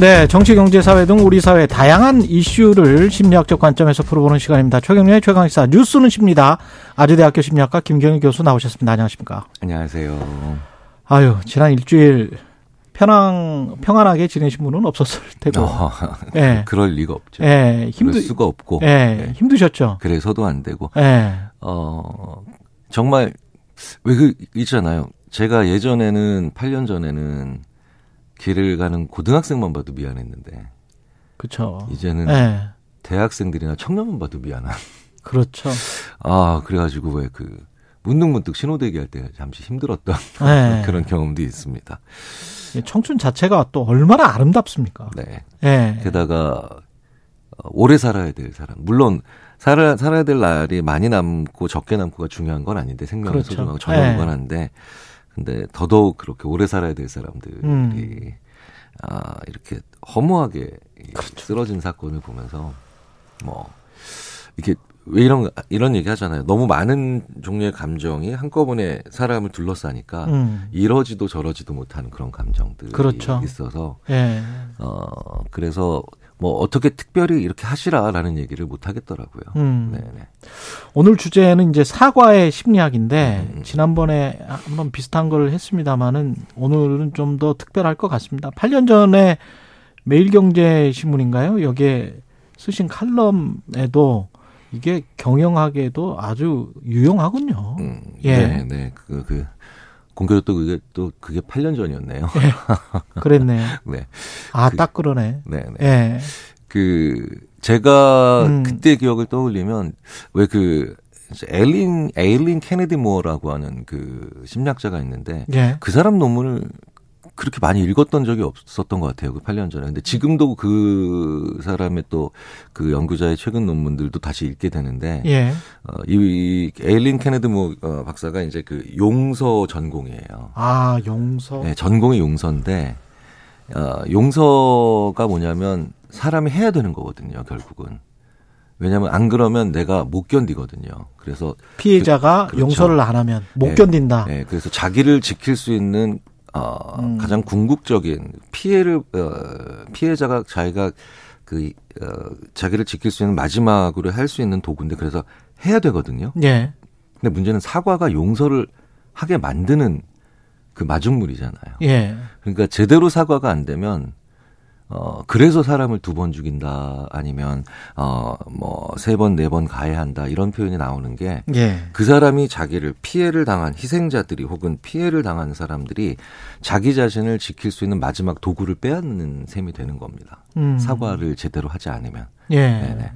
네, 정치, 경제, 사회 등 우리 사회 다양한 이슈를 심리학적 관점에서 풀어보는 시간입니다. 최경련의 최강시사 뉴스는 십니다. 아주대학교 심리학과 김경일 교수 나오셨습니다. 안녕하십니까? 안녕하세요. 아유, 지난 일주일 편안 평안하게 지내신 분은 없었을 테고. 어, 네. 그럴 리가 없죠. 예, 힘들 수가 없고. 예, 네. 힘드셨죠. 그래서도 안 되고. 예. 어, 정말 왜 그 있잖아요. 제가 예전에는 8년 전에는 길을 가는 고등학생만 봐도 미안했는데. 그렇죠. 이제는 예. 대학생들이나 청년만 봐도 미안한. 그렇죠. 아, 그래가지고 왜 그 문득문득 신호대기 할 때 잠시 힘들었던 네. 그런 경험도 있습니다. 청춘 자체가 또 얼마나 아름답습니까? 네. 네. 게다가 어, 오래 살아야 될 사람. 물론 살아, 살아야 될 날이 많이 남고 적게 남고가 중요한 건 아닌데 생명을 그렇죠. 소중하고 네. 건 한데 근데 더더욱 그렇게 오래 살아야 될 사람들이 음. 아, 이렇게 허무하게 그렇죠. 쓰러진 사건을 보면서 뭐 이렇게 왜 이런 이런 얘기 하잖아요. 너무 많은 종류의 감정이 한꺼번에 사람을 둘러싸니까 음. 이러지도 저러지도 못하는 그런 감정들이 그렇죠. 있어서 예. 어 그래서 뭐 어떻게 특별히 이렇게 하시라라는 얘기를 못 하겠더라고요. 음. 네네. 오늘 주제는 이제 사과의 심리학인데 음. 음. 지난번에 한번 비슷한 걸 했습니다마는 오늘은 좀 더 특별할 것 같습니다. 8년 전에 매일경제 신문인가요? 여기에 쓰신 칼럼에도 이게 경영학에도 아주 유용하군요. 음, 예. 네, 네. 그, 그, 공교롭 또 그게 또 그게 8년 전이었네요. 예. 그랬네요. 네. 아, 그, 딱 그러네. 네, 네. 예. 그, 제가 음. 그때 기억을 떠올리면 왜 그, 에일린, 에일린 케네디 모어라고 하는 그 심리학자가 있는데 예. 그 사람 논문을 그렇게 많이 읽었던 적이 없었던 것 같아요. 그 8년 전에. 근데 지금도 그 사람의 또 그 연구자의 최근 논문들도 다시 읽게 되는데, 예. 어, 이, 이 에일린 케네드 모 어, 박사가 이제 그 용서 전공이에요. 아, 용서? 네, 전공이 용서인데, 어, 용서가 뭐냐면 사람이 해야 되는 거거든요, 결국은. 왜냐하면 안 그러면 내가 못 견디거든요. 그래서 피해자가 그, 그렇죠. 용서를 안 하면 못 네, 견딘다. 네, 그래서 자기를 지킬 수 있는 어, 음. 가장 궁극적인 피해를 어, 피해자가 자기가 그 어, 자기를 지킬 수 있는 마지막으로 할 수 있는 도구인데 그래서 해야 되거든요. 예. 근데 문제는 사과가 용서를 하게 만드는 그 마중물이잖아요. 예. 그러니까 제대로 사과가 안 되면 어, 그래서 사람을 두 번 죽인다, 아니면, 어, 뭐, 세 번, 네 번 가해야 한다, 이런 표현이 나오는 게, 예. 그 사람이 자기를 피해를 당한 희생자들이 혹은 피해를 당한 사람들이 자기 자신을 지킬 수 있는 마지막 도구를 빼앗는 셈이 되는 겁니다. 음. 사과를 제대로 하지 않으면. 예. 네네.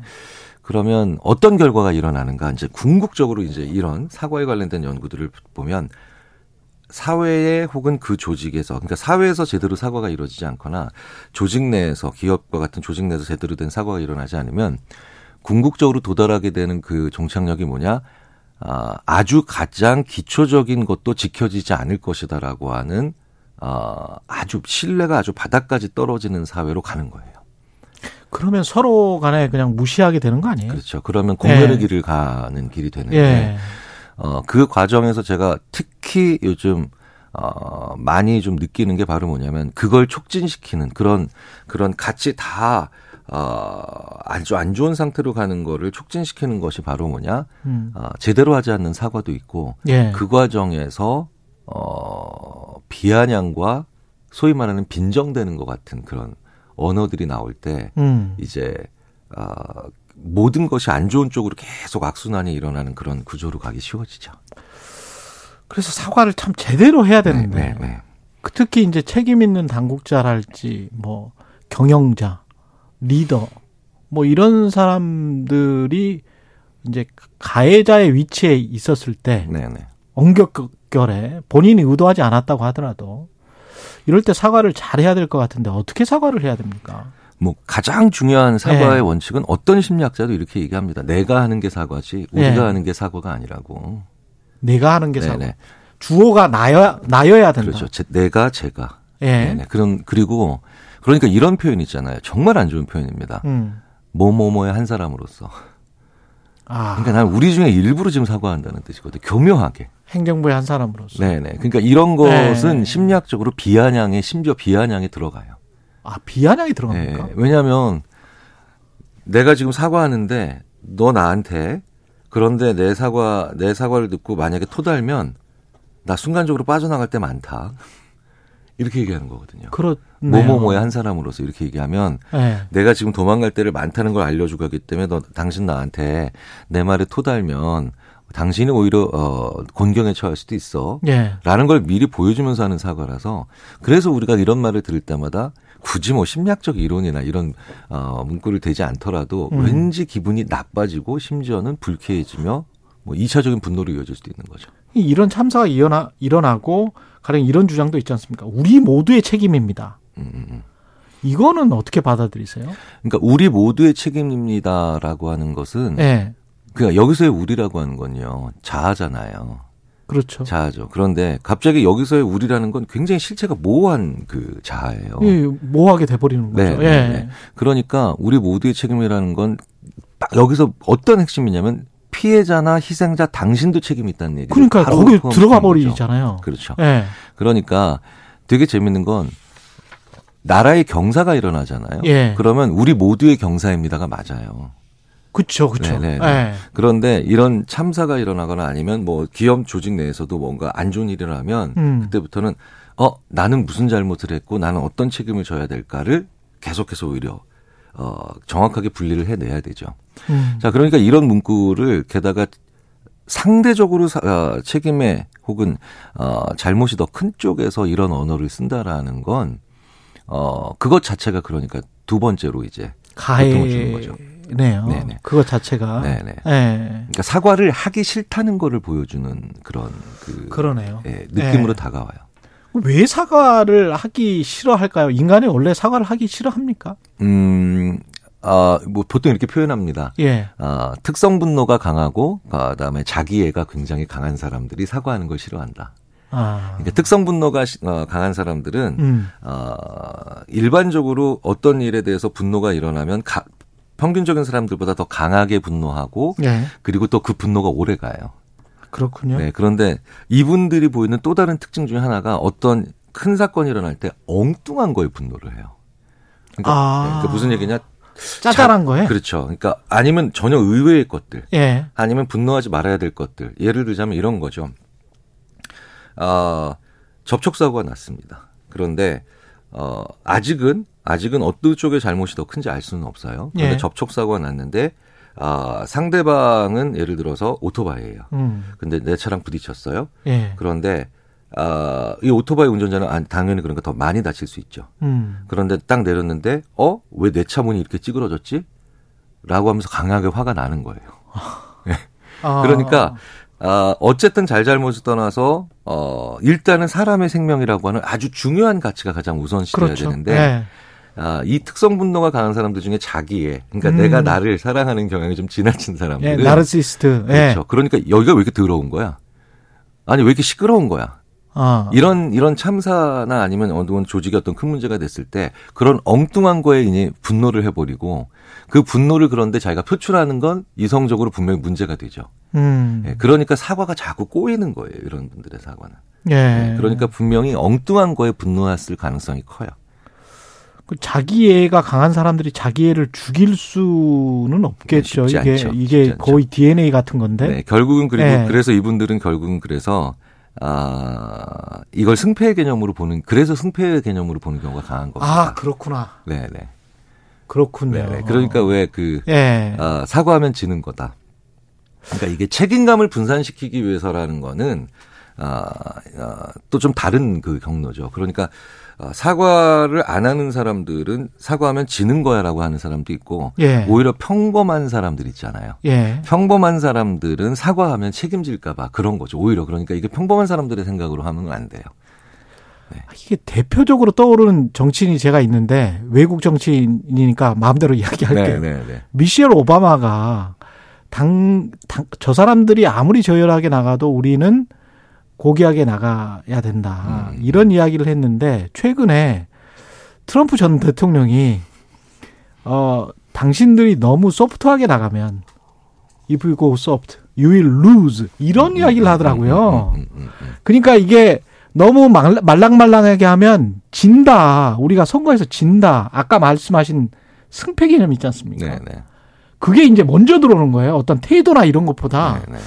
그러면 어떤 결과가 일어나는가, 이제 궁극적으로 이제 이런 사과에 관련된 연구들을 보면, 사회에 혹은 그 조직에서 그러니까 사회에서 제대로 사과가 이루어지지 않거나 조직 내에서 기업과 같은 조직 내에서 제대로 된 사과가 일어나지 않으면 궁극적으로 도달하게 되는 그 종착역이 뭐냐 아, 아주 가장 기초적인 것도 지켜지지 않을 것이다라고 하는 아, 아주 신뢰가 아주 바닥까지 떨어지는 사회로 가는 거예요. 그러면 서로 간에 그냥 무시하게 되는 거 아니에요? 그렇죠. 그러면 공멸의 예. 길을 가는 길이 되는데 예. 어, 그 과정에서 제가 특히 요즘 어, 많이 좀 느끼는 게 바로 뭐냐면 그걸 촉진시키는 그런 그런 같이 다 어, 아주 안 좋은 상태로 가는 거를 촉진시키는 것이 바로 뭐냐? 음. 어, 제대로 하지 않는 사과도 있고 예. 그 과정에서 어, 비아냥과 소위 말하는 빈정되는 것 같은 그런 언어들이 나올 때 음. 이제 어, 모든 것이 안 좋은 쪽으로 계속 악순환이 일어나는 그런 구조로 가기 쉬워지죠. 그래서 사과를 참 제대로 해야 되는데 네, 네, 네. 특히 이제 책임 있는 당국자랄지 뭐 경영자, 리더 뭐 이런 사람들이 이제 가해자의 위치에 있었을 때. 엉격결에 본인이 의도하지 않았다고 하더라도 이럴 때 사과를 잘 해야 될 것 같은데 어떻게 사과를 해야 됩니까? 뭐 가장 중요한 사과의 네. 원칙은 어떤 심리학자도 이렇게 얘기합니다. 내가 하는 게 사과지 우리가 네. 하는 게 사과가 아니라고. 내가 하는 게 네네. 사과. 주어가 나여 나여야 된다. 그렇죠. 제, 내가 제가. 예. 네네. 그런 그리고 그러니까 이런 표현 있잖아요. 정말 안 좋은 표현입니다. 음. 뭐뭐뭐의 한 사람으로서. 아. 그러니까 나는 우리 중에 일부러 지금 사과한다는 뜻이거든. 교묘하게. 행정부의 한 사람으로서. 네네. 그러니까 이런 것은 네. 심리학적으로 비아냥에 심지어 비아냥에 들어가요. 아 비아냥이 들어갑니까? 네. 왜냐하면 내가 지금 사과하는데 너 나한테 그런데 내 사과 내 사과를 듣고 만약에 토달면 나 순간적으로 빠져나갈 때 많다. 이렇게 얘기하는 거거든요. 그렇 뭐뭐뭐의 한 사람으로서 이렇게 얘기하면 네. 내가 지금 도망갈 때를 많다는 걸 알려주고 하기 때문에 너 당신 나한테 내 말에 토달면 당신이 오히려 어 곤경에 처할 수도 있어. 예. 라는 걸 미리 보여주면서 하는 사과라서 그래서 우리가 이런 말을 들을 때마다 굳이 뭐 심리학적 이론이나 이런 어 문구를 대지 않더라도 음. 왠지 기분이 나빠지고 심지어는 불쾌해지며 뭐 2차적인 분노로 이어질 수도 있는 거죠. 이런 참사가 일어나, 일어나고 가령 이런 주장도 있지 않습니까? 우리 모두의 책임입니다. 음, 음, 음. 이거는 어떻게 받아들이세요? 그러니까 우리 모두의 책임입니다라고 하는 것은 네. 그러니까 여기서의 우리라고 하는 건요 자아잖아요. 그렇죠. 자아죠. 그런데 갑자기 여기서의 우리라는 건 굉장히 실체가 모호한 그 자아예요. 예, 모호하게 돼버리는 거죠. 네, 네, 예. 네. 그러니까 우리 모두의 책임이라는 건딱 여기서 어떤 핵심이냐면 피해자나 희생자 당신도 책임이 있다는 얘기. 그러니까 거기 들어가 버리잖아요. 그렇죠. 네. 그러니까 되게 재밌는 건 나라의 경사가 일어나잖아요. 예. 그러면 우리 모두의 경사입니다가 맞아요. 그렇죠, 그렇죠. 네. 그런데 이런 참사가 일어나거나 아니면 뭐 기업 조직 내에서도 뭔가 안 좋은 일이 일어나면 음. 그때부터는 어 나는 무슨 잘못을 했고 나는 어떤 책임을 져야 될까를 계속해서 오히려 어 정확하게 분리를 해내야 되죠. 음. 자, 그러니까 이런 문구를 게다가 상대적으로 사, 어, 책임에 혹은 어, 잘못이 더 큰 쪽에서 이런 언어를 쓴다라는 건 어, 그것 자체가 그러니까 두 번째로 이제 가해 주는 거죠. 네요. 네네. 그것 자체가. 네네. 네. 그러니까 사과를 하기 싫다는 거를 보여주는 그런 그 그러네요. 예, 느낌으로 네. 다가와요. 왜 사과를 하기 싫어할까요? 인간이 원래 사과를 하기 싫어합니까? 음, 어, 뭐 보통 이렇게 표현합니다. 예. 어, 특성 분노가 강하고 그다음에 자기애가 굉장히 강한 사람들이 사과하는 걸 싫어한다. 아. 그러니까 특성 분노가 어, 강한 사람들은 음. 어, 일반적으로 어떤 일에 대해서 분노가 일어나면 가, 평균적인 사람들보다 더 강하게 분노하고 예. 그리고 또 그 분노가 오래 가요. 그렇군요. 네, 그런데 이분들이 보이는 또 다른 특징 중에 하나가 어떤 큰 사건이 일어날 때 엉뚱한 거에 분노를 해요. 그러니까, 아. 네, 그러니까 무슨 얘기냐? 짜잘한 거에? 그렇죠. 그러니까 아니면 전혀 의외의 것들. 예. 아니면 분노하지 말아야 될 것들. 예를 들자면 이런 거죠. 어, 접촉 사고가 났습니다. 그런데 어, 아직은 아직은 어느 쪽의 잘못이 더 큰지 알 수는 없어요. 그런데 예. 접촉 사고가 났는데 아, 상대방은 예를 들어서 오토바이예요. 음. 근데 내 차랑 부딪혔어요. 예. 그런데 아, 이 오토바이 운전자는 당연히 그러니까 더 많이 다칠 수 있죠. 음. 그런데 딱 내렸는데, 어? 왜 내 차 문이 이렇게 찌그러졌지? 라고 하면서 강하게 화가 나는 거예요. 네. 아. 그러니까, 아, 어쨌든 잘잘못을 떠나서, 어, 일단은 사람의 생명이라고 하는 아주 중요한 가치가 가장 우선시돼야 그렇죠. 되는데, 네. 아, 이 특성 분노가 강한 사람들 중에 자기의, 그러니까 음. 내가 나를 사랑하는 경향이 좀 지나친 사람들은. 예, 나르시스트. 예. 그렇죠. 그러니까 여기가 왜 이렇게 더러운 거야? 아니, 왜 이렇게 시끄러운 거야? 아. 이런 이런 참사나 아니면 어느 조직이 어떤 큰 문제가 됐을 때 그런 엉뚱한 거에 이제 분노를 해버리고 그 분노를 그런데 자기가 표출하는 건 이성적으로 분명히 문제가 되죠. 음. 예, 그러니까 사과가 자꾸 꼬이는 거예요. 이런 분들의 사과는. 예. 예, 그러니까 분명히 엉뚱한 거에 분노했을 가능성이 커요. 그 자기애가 강한 사람들이 자기애를 죽일 수는 없겠죠. 이게 않죠. 이게 거의 DNA 같은 건데. 네, 결국은 그리고 예. 그래서 이분들은 결국은 그래서 아, 이걸 승패의 개념으로 보는, 그래서 승패의 개념으로 보는 경우가 강한 겁니다. 아, 그렇구나. 네네. 그렇군요. 네네. 그러니까 왜 그, 예. 아, 사과하면 지는 거다. 그러니까 이게 책임감을 분산시키기 위해서라는 거는, 아, 아 또 좀 다른 그 경로죠. 그러니까 어, 사과를 안 하는 사람들은 사과하면 지는 거야라고 하는 사람도 있고 예. 오히려 평범한 사람들 있잖아요. 예. 평범한 사람들은 사과하면 책임질까봐 그런 거죠. 오히려 그러니까 이게 평범한 사람들의 생각으로 하면 안 돼요. 네. 아, 이게 대표적으로 떠오르는 정치인이 제가 있는데 외국 정치인이니까 마음대로 이야기할게요. 네, 네, 네. 미셸 오바마가 당, 당, 저 사람들이 아무리 저열하게 나가도 우리는 고귀하게 나가야 된다. 음. 이런 이야기를 했는데 최근에 트럼프 전 대통령이 어 당신들이 너무 소프트하게 나가면 if you go soft, you will lose 이런 음, 이야기를 하더라고요. 음, 음, 그러니까 이게 너무 말랑말랑하게 하면 진다. 우리가 선거에서 진다. 아까 말씀하신 승패 개념 있지 않습니까? 네네. 네. 그게 이제 먼저 들어오는 거예요. 어떤 태도나 이런 것보다. 네네.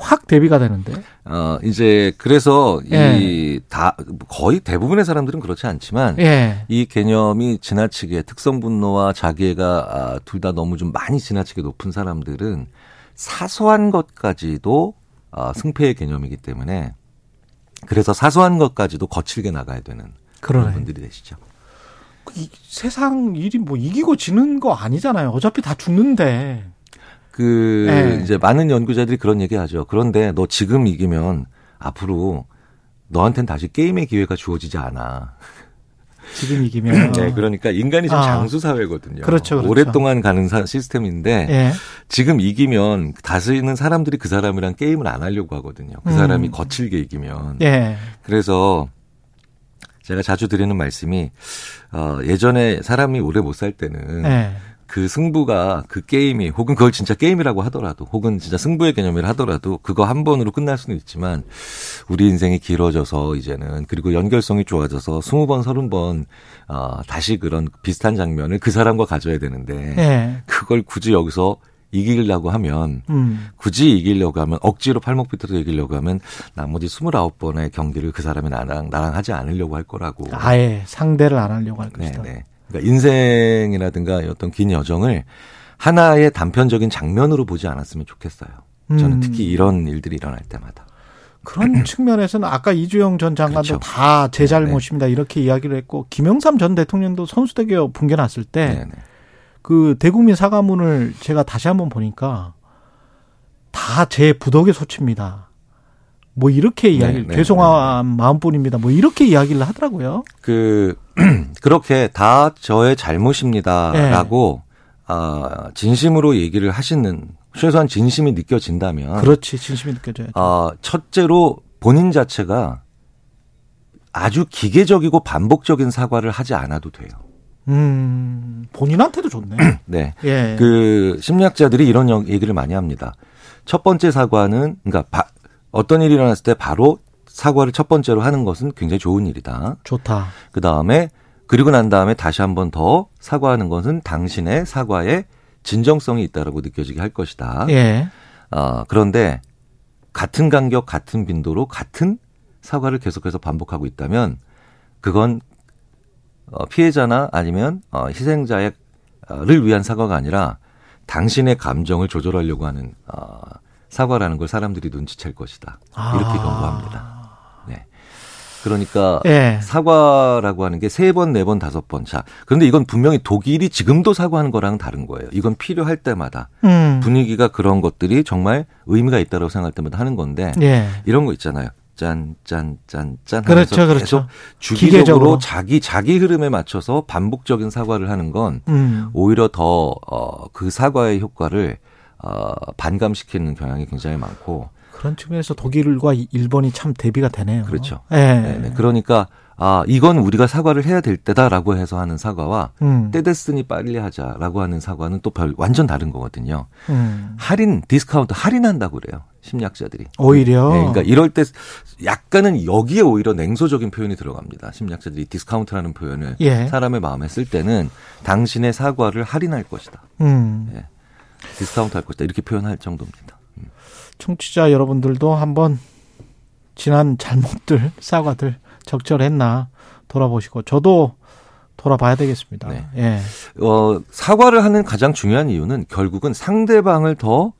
네. 확 대비가 되는데. 어 이제 그래서 예. 이다 거의 대부분의 사람들은 그렇지 않지만 예. 이 개념이 지나치게 특성 분노와 자기애가 아, 둘 다 너무 좀 많이 지나치게 높은 사람들은 사소한 것까지도 아, 승패의 개념이기 때문에 그래서 사소한 것까지도 거칠게 나가야 되는 그런 러 분들이 되시죠. 이, 세상 일이 뭐 이기고 지는 거 아니잖아요. 어차피 다 죽는데. 그 네. 이제 많은 연구자들이 그런 얘기하죠. 그런데 너 지금 이기면 앞으로 너한텐 다시 게임의 기회가 주어지지 않아. 지금 이기면. 네, 그러니까 인간이 지금 아. 장수 사회거든요. 그렇죠, 그렇죠. 오랫동안 가는 시스템인데 예. 지금 이기면 다스리는 사람들이 그 사람이랑 게임을 안 하려고 하거든요. 그 음. 사람이 거칠게 이기면. 예. 그래서 제가 자주 드리는 말씀이 어 예전에 사람이 오래 못 살 때는 예. 그 승부가 그 게임이 혹은 그걸 진짜 게임이라고 하더라도 혹은 진짜 승부의 개념이라 하더라도 그거 한 번으로 끝날 수는 있지만 우리 인생이 길어져서 이제는 그리고 연결성이 좋아져서 스무 번 서른 번 어, 다시 그런 비슷한 장면을 그 사람과 가져야 되는데 네. 그걸 굳이 여기서 이기려고 하면 음. 굳이 이기려고 하면 억지로 팔목 비틀어 이기려고 하면 나머지 스물아홉 번의 경기를 그 사람이 나랑 나랑 하지 않으려고 할 거라고 아예 상대를 안 하려고 할 것이다. 네네. 그러니까 인생이라든가 어떤 긴 여정을 하나의 단편적인 장면으로 보지 않았으면 좋겠어요. 저는 음. 특히 이런 일들이 일어날 때마다. 그런 측면에서는 아까 이주영 전 장관도 그렇죠. 다제 네, 잘못입니다 네. 이렇게 이야기를 했고 김영삼 전 대통령도 선수대교 붕괴 났을 때그 네, 대국민 사과문을 제가 다시 한번 보니까 다 제 부덕의 소치입니다. 뭐 이렇게 이야기를 네, 죄송한 마음뿐입니다. 뭐 이렇게 이야기를 하더라고요. 그 그렇게 다 저의 잘못입니다라고 네. 어, 진심으로 얘기를 하시는 최소한 진심이 느껴진다면 그렇지 진심이 느껴져야죠. 어, 첫째로 본인 자체가 아주 기계적이고 반복적인 사과를 하지 않아도 돼요. 음, 본인한테도 좋네. 네. 예. 그 심리학자들이 이런 얘기를 많이 합니다. 첫 번째 사과는 그러니까 바, 어떤 일이 일어났을 때 바로 사과를 첫 번째로 하는 것은 굉장히 좋은 일이다. 좋다. 그 다음에 그리고 난 다음에 다시 한 번 더 사과하는 것은 당신의 사과에 진정성이 있다라고 느껴지게 할 것이다. 예. 어, 그런데 같은 간격, 같은 빈도로 같은 사과를 계속해서 반복하고 있다면 그건 어, 피해자나 아니면 어, 희생자를 위한 사과가 아니라 당신의 감정을 조절하려고 하는 어, 사과라는 걸 사람들이 눈치챌 것이다. 이렇게 아. 경고합니다. 네. 그러니까 예. 사과라고 하는 게 세 번, 네 번, 다섯 번. 자, 그런데 이건 분명히 독일이 지금도 사과하는 거랑 다른 거예요. 이건 필요할 때마다 음. 분위기가 그런 것들이 정말 의미가 있다고 생각할 때마다 하는 건데 예. 이런 거 있잖아요. 짠, 짠, 짠, 짠. 그렇죠, 그렇죠. 주기적으로 기계적으로. 자기, 자기 흐름에 맞춰서 반복적인 사과를 하는 건 음. 오히려 더, 어, 그 사과의 효과를 어, 반감시키는 경향이 굉장히 많고 그런 측면에서 독일과 일본이 참 대비가 되네요. 그렇죠. 네. 네. 그러니까 아 이건 우리가 사과를 해야 될 때다라고 해서 하는 사과와 음. 때 됐으니 빨리 하자라고 하는 사과는 또 별 완전 다른 거거든요. 음. 할인 디스카운트 할인한다고 그래요 심리학자들이. 오히려. 네, 그러니까 이럴 때 약간은 여기에 오히려 냉소적인 표현이 들어갑니다. 심리학자들이 디스카운트라는 표현을 예. 사람의 마음에 쓸 때는 당신의 사과를 할인할 것이다. 음. 예. 디스카운트 할 것이다. 이렇게 표현할 정도입니다. 음. 청취자 여러분들도 한번 지난 잘못들, 사과들 적절했나 돌아보시고 저도 돌아봐야 되겠습니다. 네. 예. 어, 사과를 하는 가장 중요한 이유는 결국은 상대방을 더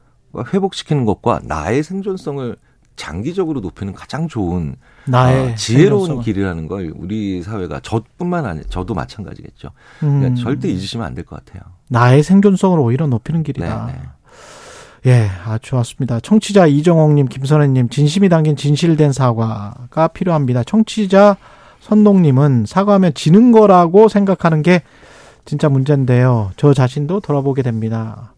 회복시키는 것과 나의 생존성을 장기적으로 높이는 가장 좋은 나의 어, 지혜로운 생존성을. 길이라는 걸 우리 사회가 저뿐만 아니 저도 마찬가지겠죠. 그러니까 음. 절대 잊으시면 안 될 것 같아요. 나의 생존성을 오히려 높이는 길이다. 네네. 네. 예, 아, 좋았습니다. 청취자 이정옥님, 김선혜님, 진심이 담긴 진실된 사과가 필요합니다. 청취자 선동님은 사과하면 지는 거라고 생각하는 게 진짜 문제인데요. 저 자신도 돌아보게 됩니다.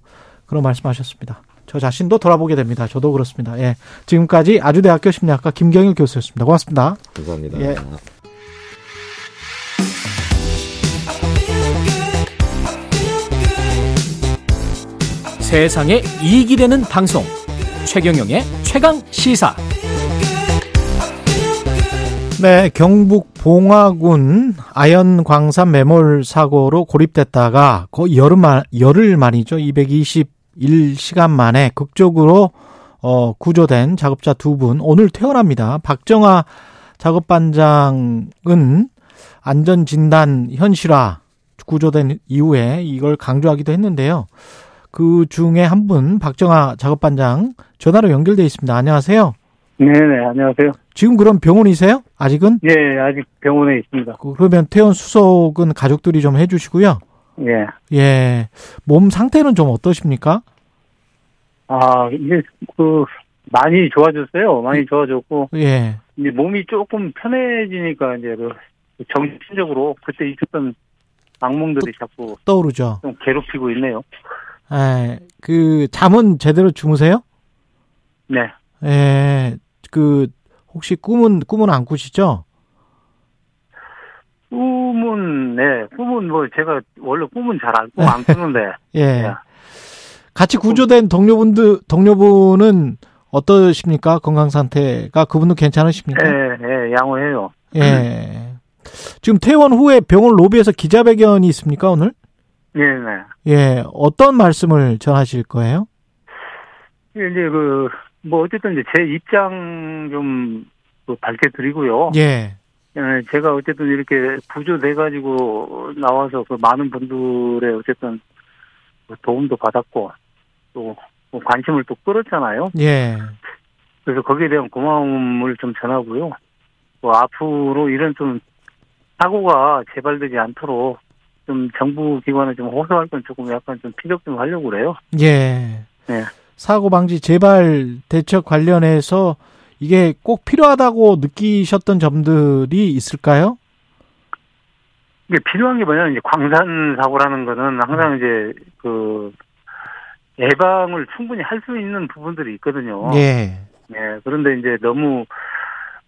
그런 말씀하셨습니다. 저 자신도 돌아보게 됩니다. 저도 그렇습니다. 예. 지금까지 아주대학교 심리학과 김경일 교수였습니다. 고맙습니다. 감사합니다. 예. 세상에 이익이 되는 방송 최경영의 최강 시사 네, 경북 봉화군 아연 광산 매몰 사고로 고립됐다가 거의 열흘 만, 열흘 만이죠. 221시간 만에 극적으로 어, 구조된 작업자 두 분 오늘 퇴원합니다. 박정아 작업반장은 안전 진단 현실화 구조된 이후에 이걸 강조하기도 했는데요. 그 중에 한 분 박정아 작업반장 전화로 연결돼 있습니다. 안녕하세요. 네네 안녕하세요. 지금 그럼 병원이세요? 아직은? 예 아직 병원에 있습니다. 그, 그러면 퇴원 수속은 가족들이 좀 해주시고요. 예. 예. 몸 상태는 좀 어떠십니까? 아 이제 그 많이 좋아졌어요. 많이 좋아졌고. 예. 이제 몸이 조금 편해지니까 이제 그 정신적으로 그때 있었던 악몽들이 자꾸 떠오르죠. 좀 괴롭히고 있네요. 예, 그 잠은 제대로 주무세요? 네. 예, 그 혹시 꿈은 꿈은 안 꾸시죠? 꿈은 네, 꿈은 뭐 제가 원래 꿈은 잘안 안 꾸는데. 예. 네. 같이 구조된 동료분들 동료분은 어떠십니까? 건강 상태가 그분도 괜찮으십니까? 예, 예, 양호해요. 예. 지금 퇴원 후에 병원 로비에서 기자회견이 있습니까, 오늘? 예, 네. 예, 어떤 말씀을 전하실 거예요? 이제 그, 뭐, 어쨌든 이제 제 입장 좀그 밝혀드리고요. 예. 예, 제가 어쨌든 이렇게 구조돼가지고 나와서 그 많은 분들의 어쨌든 그 도움도 받았고, 또뭐 관심을 또 끌었잖아요. 예. 그래서 거기에 대한 고마움을 좀 전하고요. 뭐 앞으로 이런 좀 사고가 재발되지 않도록 좀 정부 기관에 좀 호소할 건 조금 약간 좀 피력 좀 하려고 그래요. 예. 네. 사고 방지 재발 대책 관련해서 이게 꼭 필요하다고 느끼셨던 점들이 있을까요? 이게 필요한 게 뭐냐면 이제 광산 사고라는 거는 항상 이제 그 예방을 충분히 할 수 있는 부분들이 있거든요. 예. 네. 그런데 이제 너무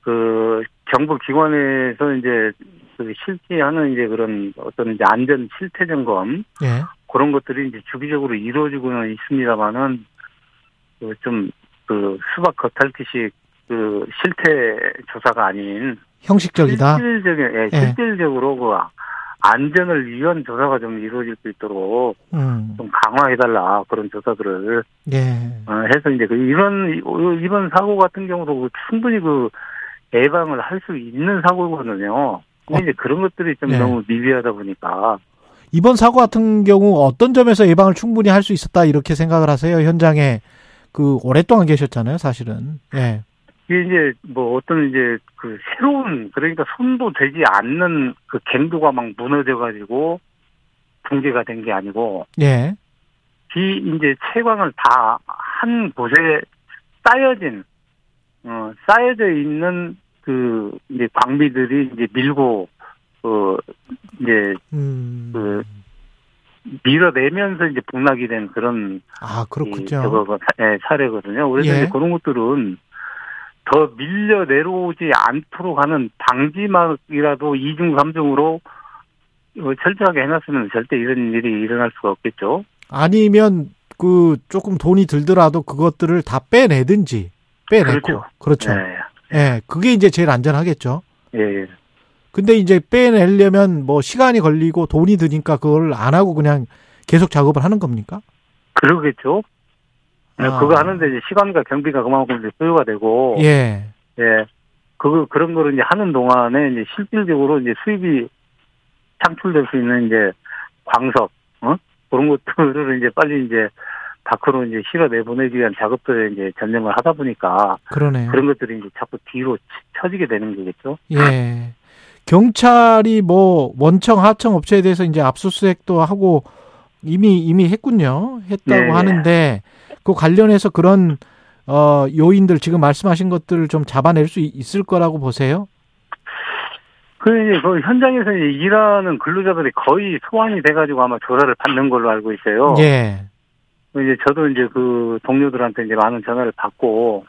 그 정부 기관에서 이제 그 실시하는 이제 그런 어떤 이제 안전 실태 점검 예. 그런 것들이 이제 주기적으로 이루어지고는 있습니다만은 그 좀그 그 수박 겉핥기식 그 실태 조사가 아닌 형식적이다. 실질적인 예, 예. 실질적으로 그 안전을 위한 조사가 좀 이루어질 수 있도록 음. 좀 강화해달라 그런 조사들을 예. 어, 해서 이제 그 이런 이번 사고 같은 경우도 그 충분히 그 예방을 할 수 있는 사고거든요. 근데 이제 그런 것들이 좀 네. 너무 미비하다 보니까 이번 사고 같은 경우 어떤 점에서 예방을 충분히 할 수 있었다 이렇게 생각을 하세요? 현장에 그 오랫동안 계셨잖아요, 사실은. 예. 이게 이제 뭐 어떤 이제 그 새로운 그러니까 손도 되지 않는 그 갱도가 막 무너져 가지고 붕괴가 된 게 아니고 예. 이 이제 채광을 다 한 곳에 쌓여진 어 쌓여져 있는 그 이제 광비들이 이제 밀고 그 이제 음. 그 밀어내면서 이제 복락이 된 그런 아 그렇군요. 저거 네, 사례거든요. 그래서 예. 이제 그런 것들은 더 밀려 내려오지 않도록 하는 방지막이라도 이중 삼중으로 철저하게 해놨으면 절대 이런 일이 일어날 수가 없겠죠. 아니면 그 조금 돈이 들더라도 그것들을 다 빼내든지 빼내고 그렇죠. 그렇죠. 네. 예, 그게 이제 제일 안전하겠죠. 예, 예. 근데 이제 빼내려면 뭐 시간이 걸리고 돈이 드니까 그걸 안 하고 그냥 계속 작업을 하는 겁니까? 그러겠죠. 네, 아. 그거 하는데 이제 시간과 경비가 그만큼 이제 소요가 되고. 예. 예. 그 그런 거를 이제 하는 동안에 이제 실질적으로 이제 수입이 창출될 수 있는 이제 광석, 어? 그런 것들을 이제 빨리 이제 밖으로 이제 실어 내보내기 위한 작업들에 이제 전념을 하다 보니까 그러네요. 그런 것들이 이제 자꾸 뒤로 처지게 되는 거겠죠. 예. 경찰이 뭐 원청 하청 업체에 대해서 이제 압수수색도 하고 이미 이미 했군요. 했다고 네. 하는데 그 관련해서 그런 어 요인들 지금 말씀하신 것들을 좀 잡아낼 수 있을 거라고 보세요? 그 그 현장에서 이제 일하는 근로자들이 거의 소환이 돼가지고 아마 조사를 받는 걸로 알고 있어요. 예. 이제 저도 이제 그 동료들한테 이제 많은 전화를 받고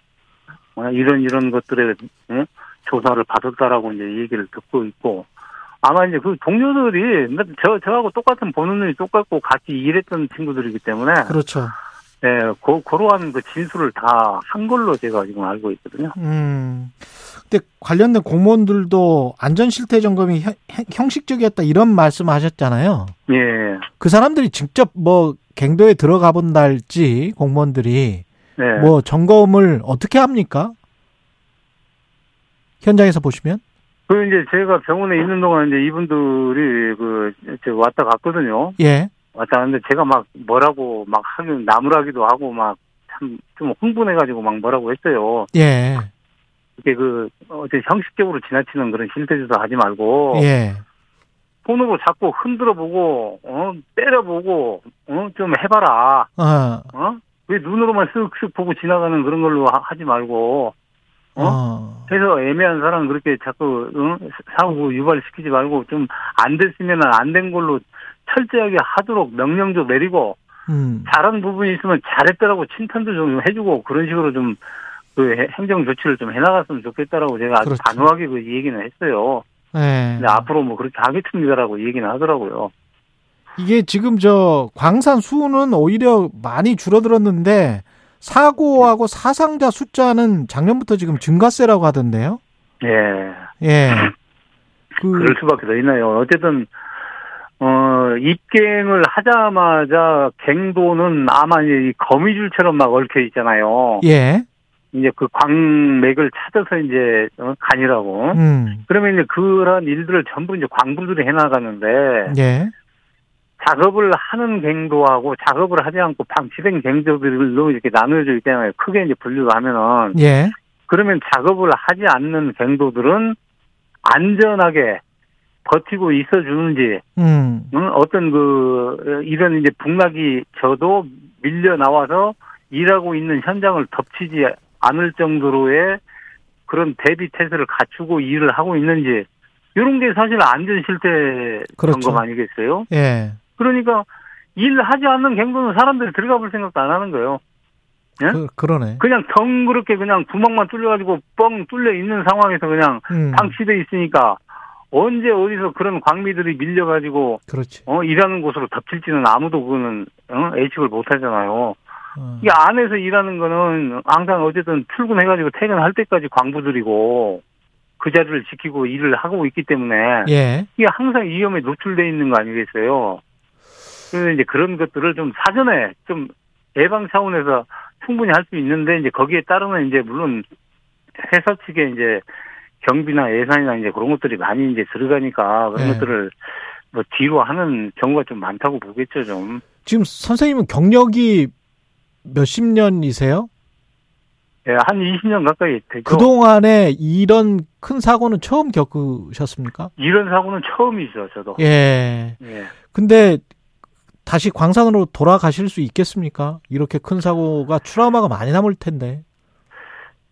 어, 이런 이런 것들에 응? 조사를 받았다라고 이제 얘기를 듣고 있고 아마 이제 그 동료들이 저 저하고 똑같은 보는 눈이 똑같고 같이 일했던 친구들이기 때문에 그렇죠. 네, 고, 그러한 그 진술을 다 한 걸로 제가 지금 알고 있거든요. 음. 근데 관련된 공무원들도 안전 실태 점검이 형, 식적이었다 이런 말씀하셨잖아요. 예. 그 사람들이 직접 뭐 갱도에 들어가 본달지 공무원들이 네. 뭐 점검을 어떻게 합니까? 현장에서 보시면? 그 이제 제가 병원에 있는 동안 이제 이분들이 그 왔다 갔거든요. 예. 왔다 갔는데 제가 막 뭐라고 막 하긴 나무라기도 하고 막 참 좀 흥분해가지고 막 뭐라고 했어요. 예. 이게 그 어제 형식적으로 지나치는 그런 실태조사 하지 말고. 예. 손으로 자꾸 흔들어 보고 어 때려보고 어좀 해봐라. 어. 어? 왜 눈으로만 쓱쓱 보고 지나가는 그런 걸로 하, 지 말고 어? 어. 해서 애매한 사람 그렇게 자꾸 응? 사고 유발시키지 말고 좀 안 됐으면 안 된 걸로 철저하게 하도록 명령도 내리고 음. 잘한 부분이 있으면 잘했다라고 칭찬도 좀 해주고 그런 식으로 좀 그 행정 조치를 좀 해나갔으면 좋겠다라고 제가 아주 그렇죠. 단호하게 그 얘기는 했어요. 네. 근데 앞으로 뭐 그렇게 하겠습니다라고 얘기는 하더라고요. 이게 지금 저 광산 수는 오히려 많이 줄어들었는데 사고하고 사상자 숫자는 작년부터 지금 증가세라고 하던데요. 예. 예. 그, 그럴 수밖에 더 있나요. 어쨌든 어 입갱을 하자마자 갱도는 아마 이제 거미줄처럼 막 얽혀 있잖아요. 예. 이제 그 광맥을 찾아서 이제 어, 가니라고. 음. 그러면 이제 그런 일들을 전부 이제 광부들이 해나가는데. 예. 작업을 하는 갱도하고 작업을 하지 않고 방치된 갱도들로 이렇게 나누어져 있잖아요. 크게 이제 분류를 하면은. 예. 그러면 작업을 하지 않는 갱도들은 안전하게 버티고 있어 주는지, 음. 응? 어떤 그, 이런 이제 북락이 저도 밀려 나와서 일하고 있는 현장을 덮치지 않을 정도로의 그런 대비 태세를 갖추고 일을 하고 있는지, 이런 게 사실 안전 실태 그렇죠. 점검 아니겠어요? 예. 그러니까 일하지 않는 갱도는 사람들이 들어가 볼 생각도 안 하는 거예요. 예? 그, 그러네. 그냥 덩그렇게 그냥 구멍만 뚫려가지고 뻥 뚫려 있는 상황에서 그냥 음. 방치돼 있으니까 언제 어디서 그런 광미들이 밀려가지고 그렇지. 어 일하는 곳으로 덮칠지는 아무도 그거는 어? 예측을 못 하잖아요. 어. 이 안에서 일하는 거는 항상 어쨌든 출근해가지고 퇴근할 때까지 광부들이고 그 자리를 지키고 일을 하고 있기 때문에 예. 이게 항상 위험에 노출돼 있는 거 아니겠어요? 그래서 이제 그런 것들을 좀 사전에 좀 예방 차원에서 충분히 할 수 있는데 이제 거기에 따르는 이제 물론 회사 측에 이제 경비나 예산이나 이제 그런 것들이 많이 이제 들어가니까 그런 네. 것들을 뭐 뒤로 하는 경우가 좀 많다고 보겠죠 좀. 지금 선생님은 경력이 몇십 년이세요? 예, 한 20년 가까이 되죠. 그동안에 이런 큰 사고는 처음 겪으셨습니까? 이런 사고는 처음이죠, 저도. 예. 예. 근데 다시 광산으로 돌아가실 수 있겠습니까? 이렇게 큰 사고가 트라우마가 많이 남을 텐데.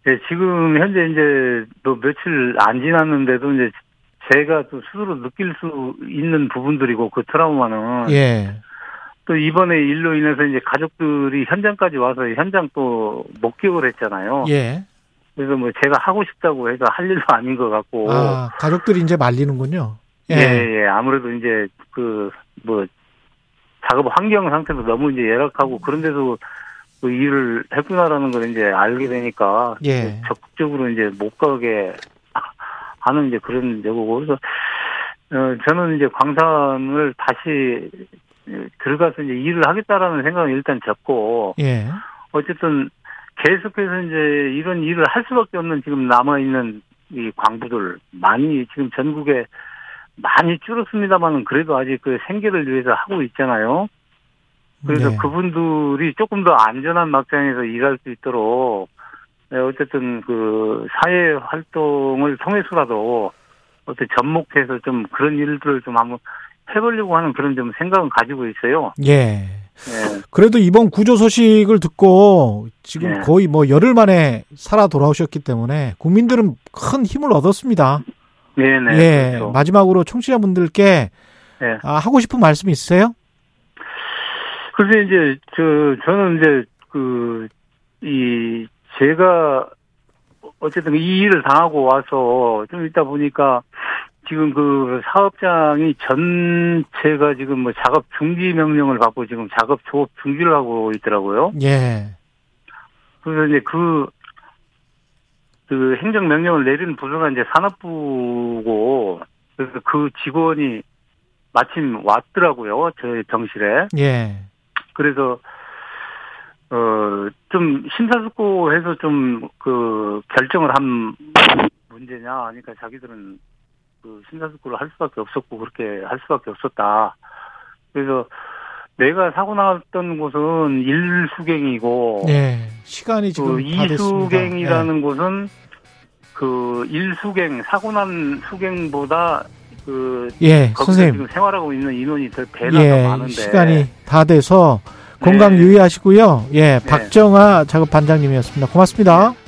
예, 지금 현재 이제 또 며칠 안 지났는데도 이제 제가 또 스스로 느낄 수 있는 부분들이고 그 트라우마는 예. 또 이번에 일로 인해서 이제 가족들이 현장까지 와서 현장 또 목격을 했잖아요. 예. 그래서 뭐 제가 하고 싶다고 해서 할 일도 아닌 것 같고. 아, 가족들이 이제 말리는군요. 예, 예. 예. 아무래도 이제 그 뭐 작업 환경 상태도 너무 이제 열악하고 그런 데서 그 일을 했구나라는 걸 이제 알게 되니까 예. 적극적으로 이제 못 가게 하는 이제 그런 제고고 그래서 어 저는 이제 광산을 다시 들어가서 이제 일을 하겠다라는 생각은 일단 접고 예. 어쨌든 계속해서 이제 이런 일을 할 수밖에 없는 지금 남아 있는 이 광부들 많이 지금 전국에 많이 줄었습니다만은 그래도 아직 그 생계를 위해서 하고 있잖아요. 그래서 네. 그분들이 조금 더 안전한 막장에서 일할 수 있도록 네, 어쨌든 그 사회 활동을 통해서라도 어떤 접목해서 좀 그런 일들을 좀 한번 해보려고 하는 그런 좀 생각은 가지고 있어요. 예. 네. 그래도 이번 구조 소식을 듣고 지금 네. 거의 뭐 열흘 만에 살아 돌아오셨기 때문에 국민들은 큰 힘을 얻었습니다. 네네. 예. 그렇죠. 마지막으로 청취자분들께 네. 아, 하고 싶은 말씀 있으세요? 그래서 이제 저 저는 이제 그 이 제가 어쨌든 이 일을 당하고 와서 좀 있다 보니까 지금 그 사업장이 전체가 지금 뭐 작업 중지 명령을 받고 지금 작업 조업 중지를 하고 있더라고요. 예. 그래서 이제 그, 그 행정 명령을 내리는 부서가 이제 산업부고, 그래서 그 직원이 마침 왔더라고요. 저희 병실에. 예. 그래서 어 좀 심사숙고해서 좀 그 결정을 한 문제냐 하니까 자기들은 그 심사숙고를 할 수밖에 없었고 그렇게 할 수밖에 없었다. 그래서 내가 사고 났던 곳은 일수갱이고 네, 시간이 지금 그 이수갱이라는 네. 곳은 그 일수갱 사고 난 수갱보다 그 예, 선생님 지금 생활하고 있는 인원이 더 배나 예, 더 많은데 시간이 다 돼서 건강 네. 유의하시고요. 예, 네. 박정아 작업 반장님이었습니다. 고맙습니다. 네.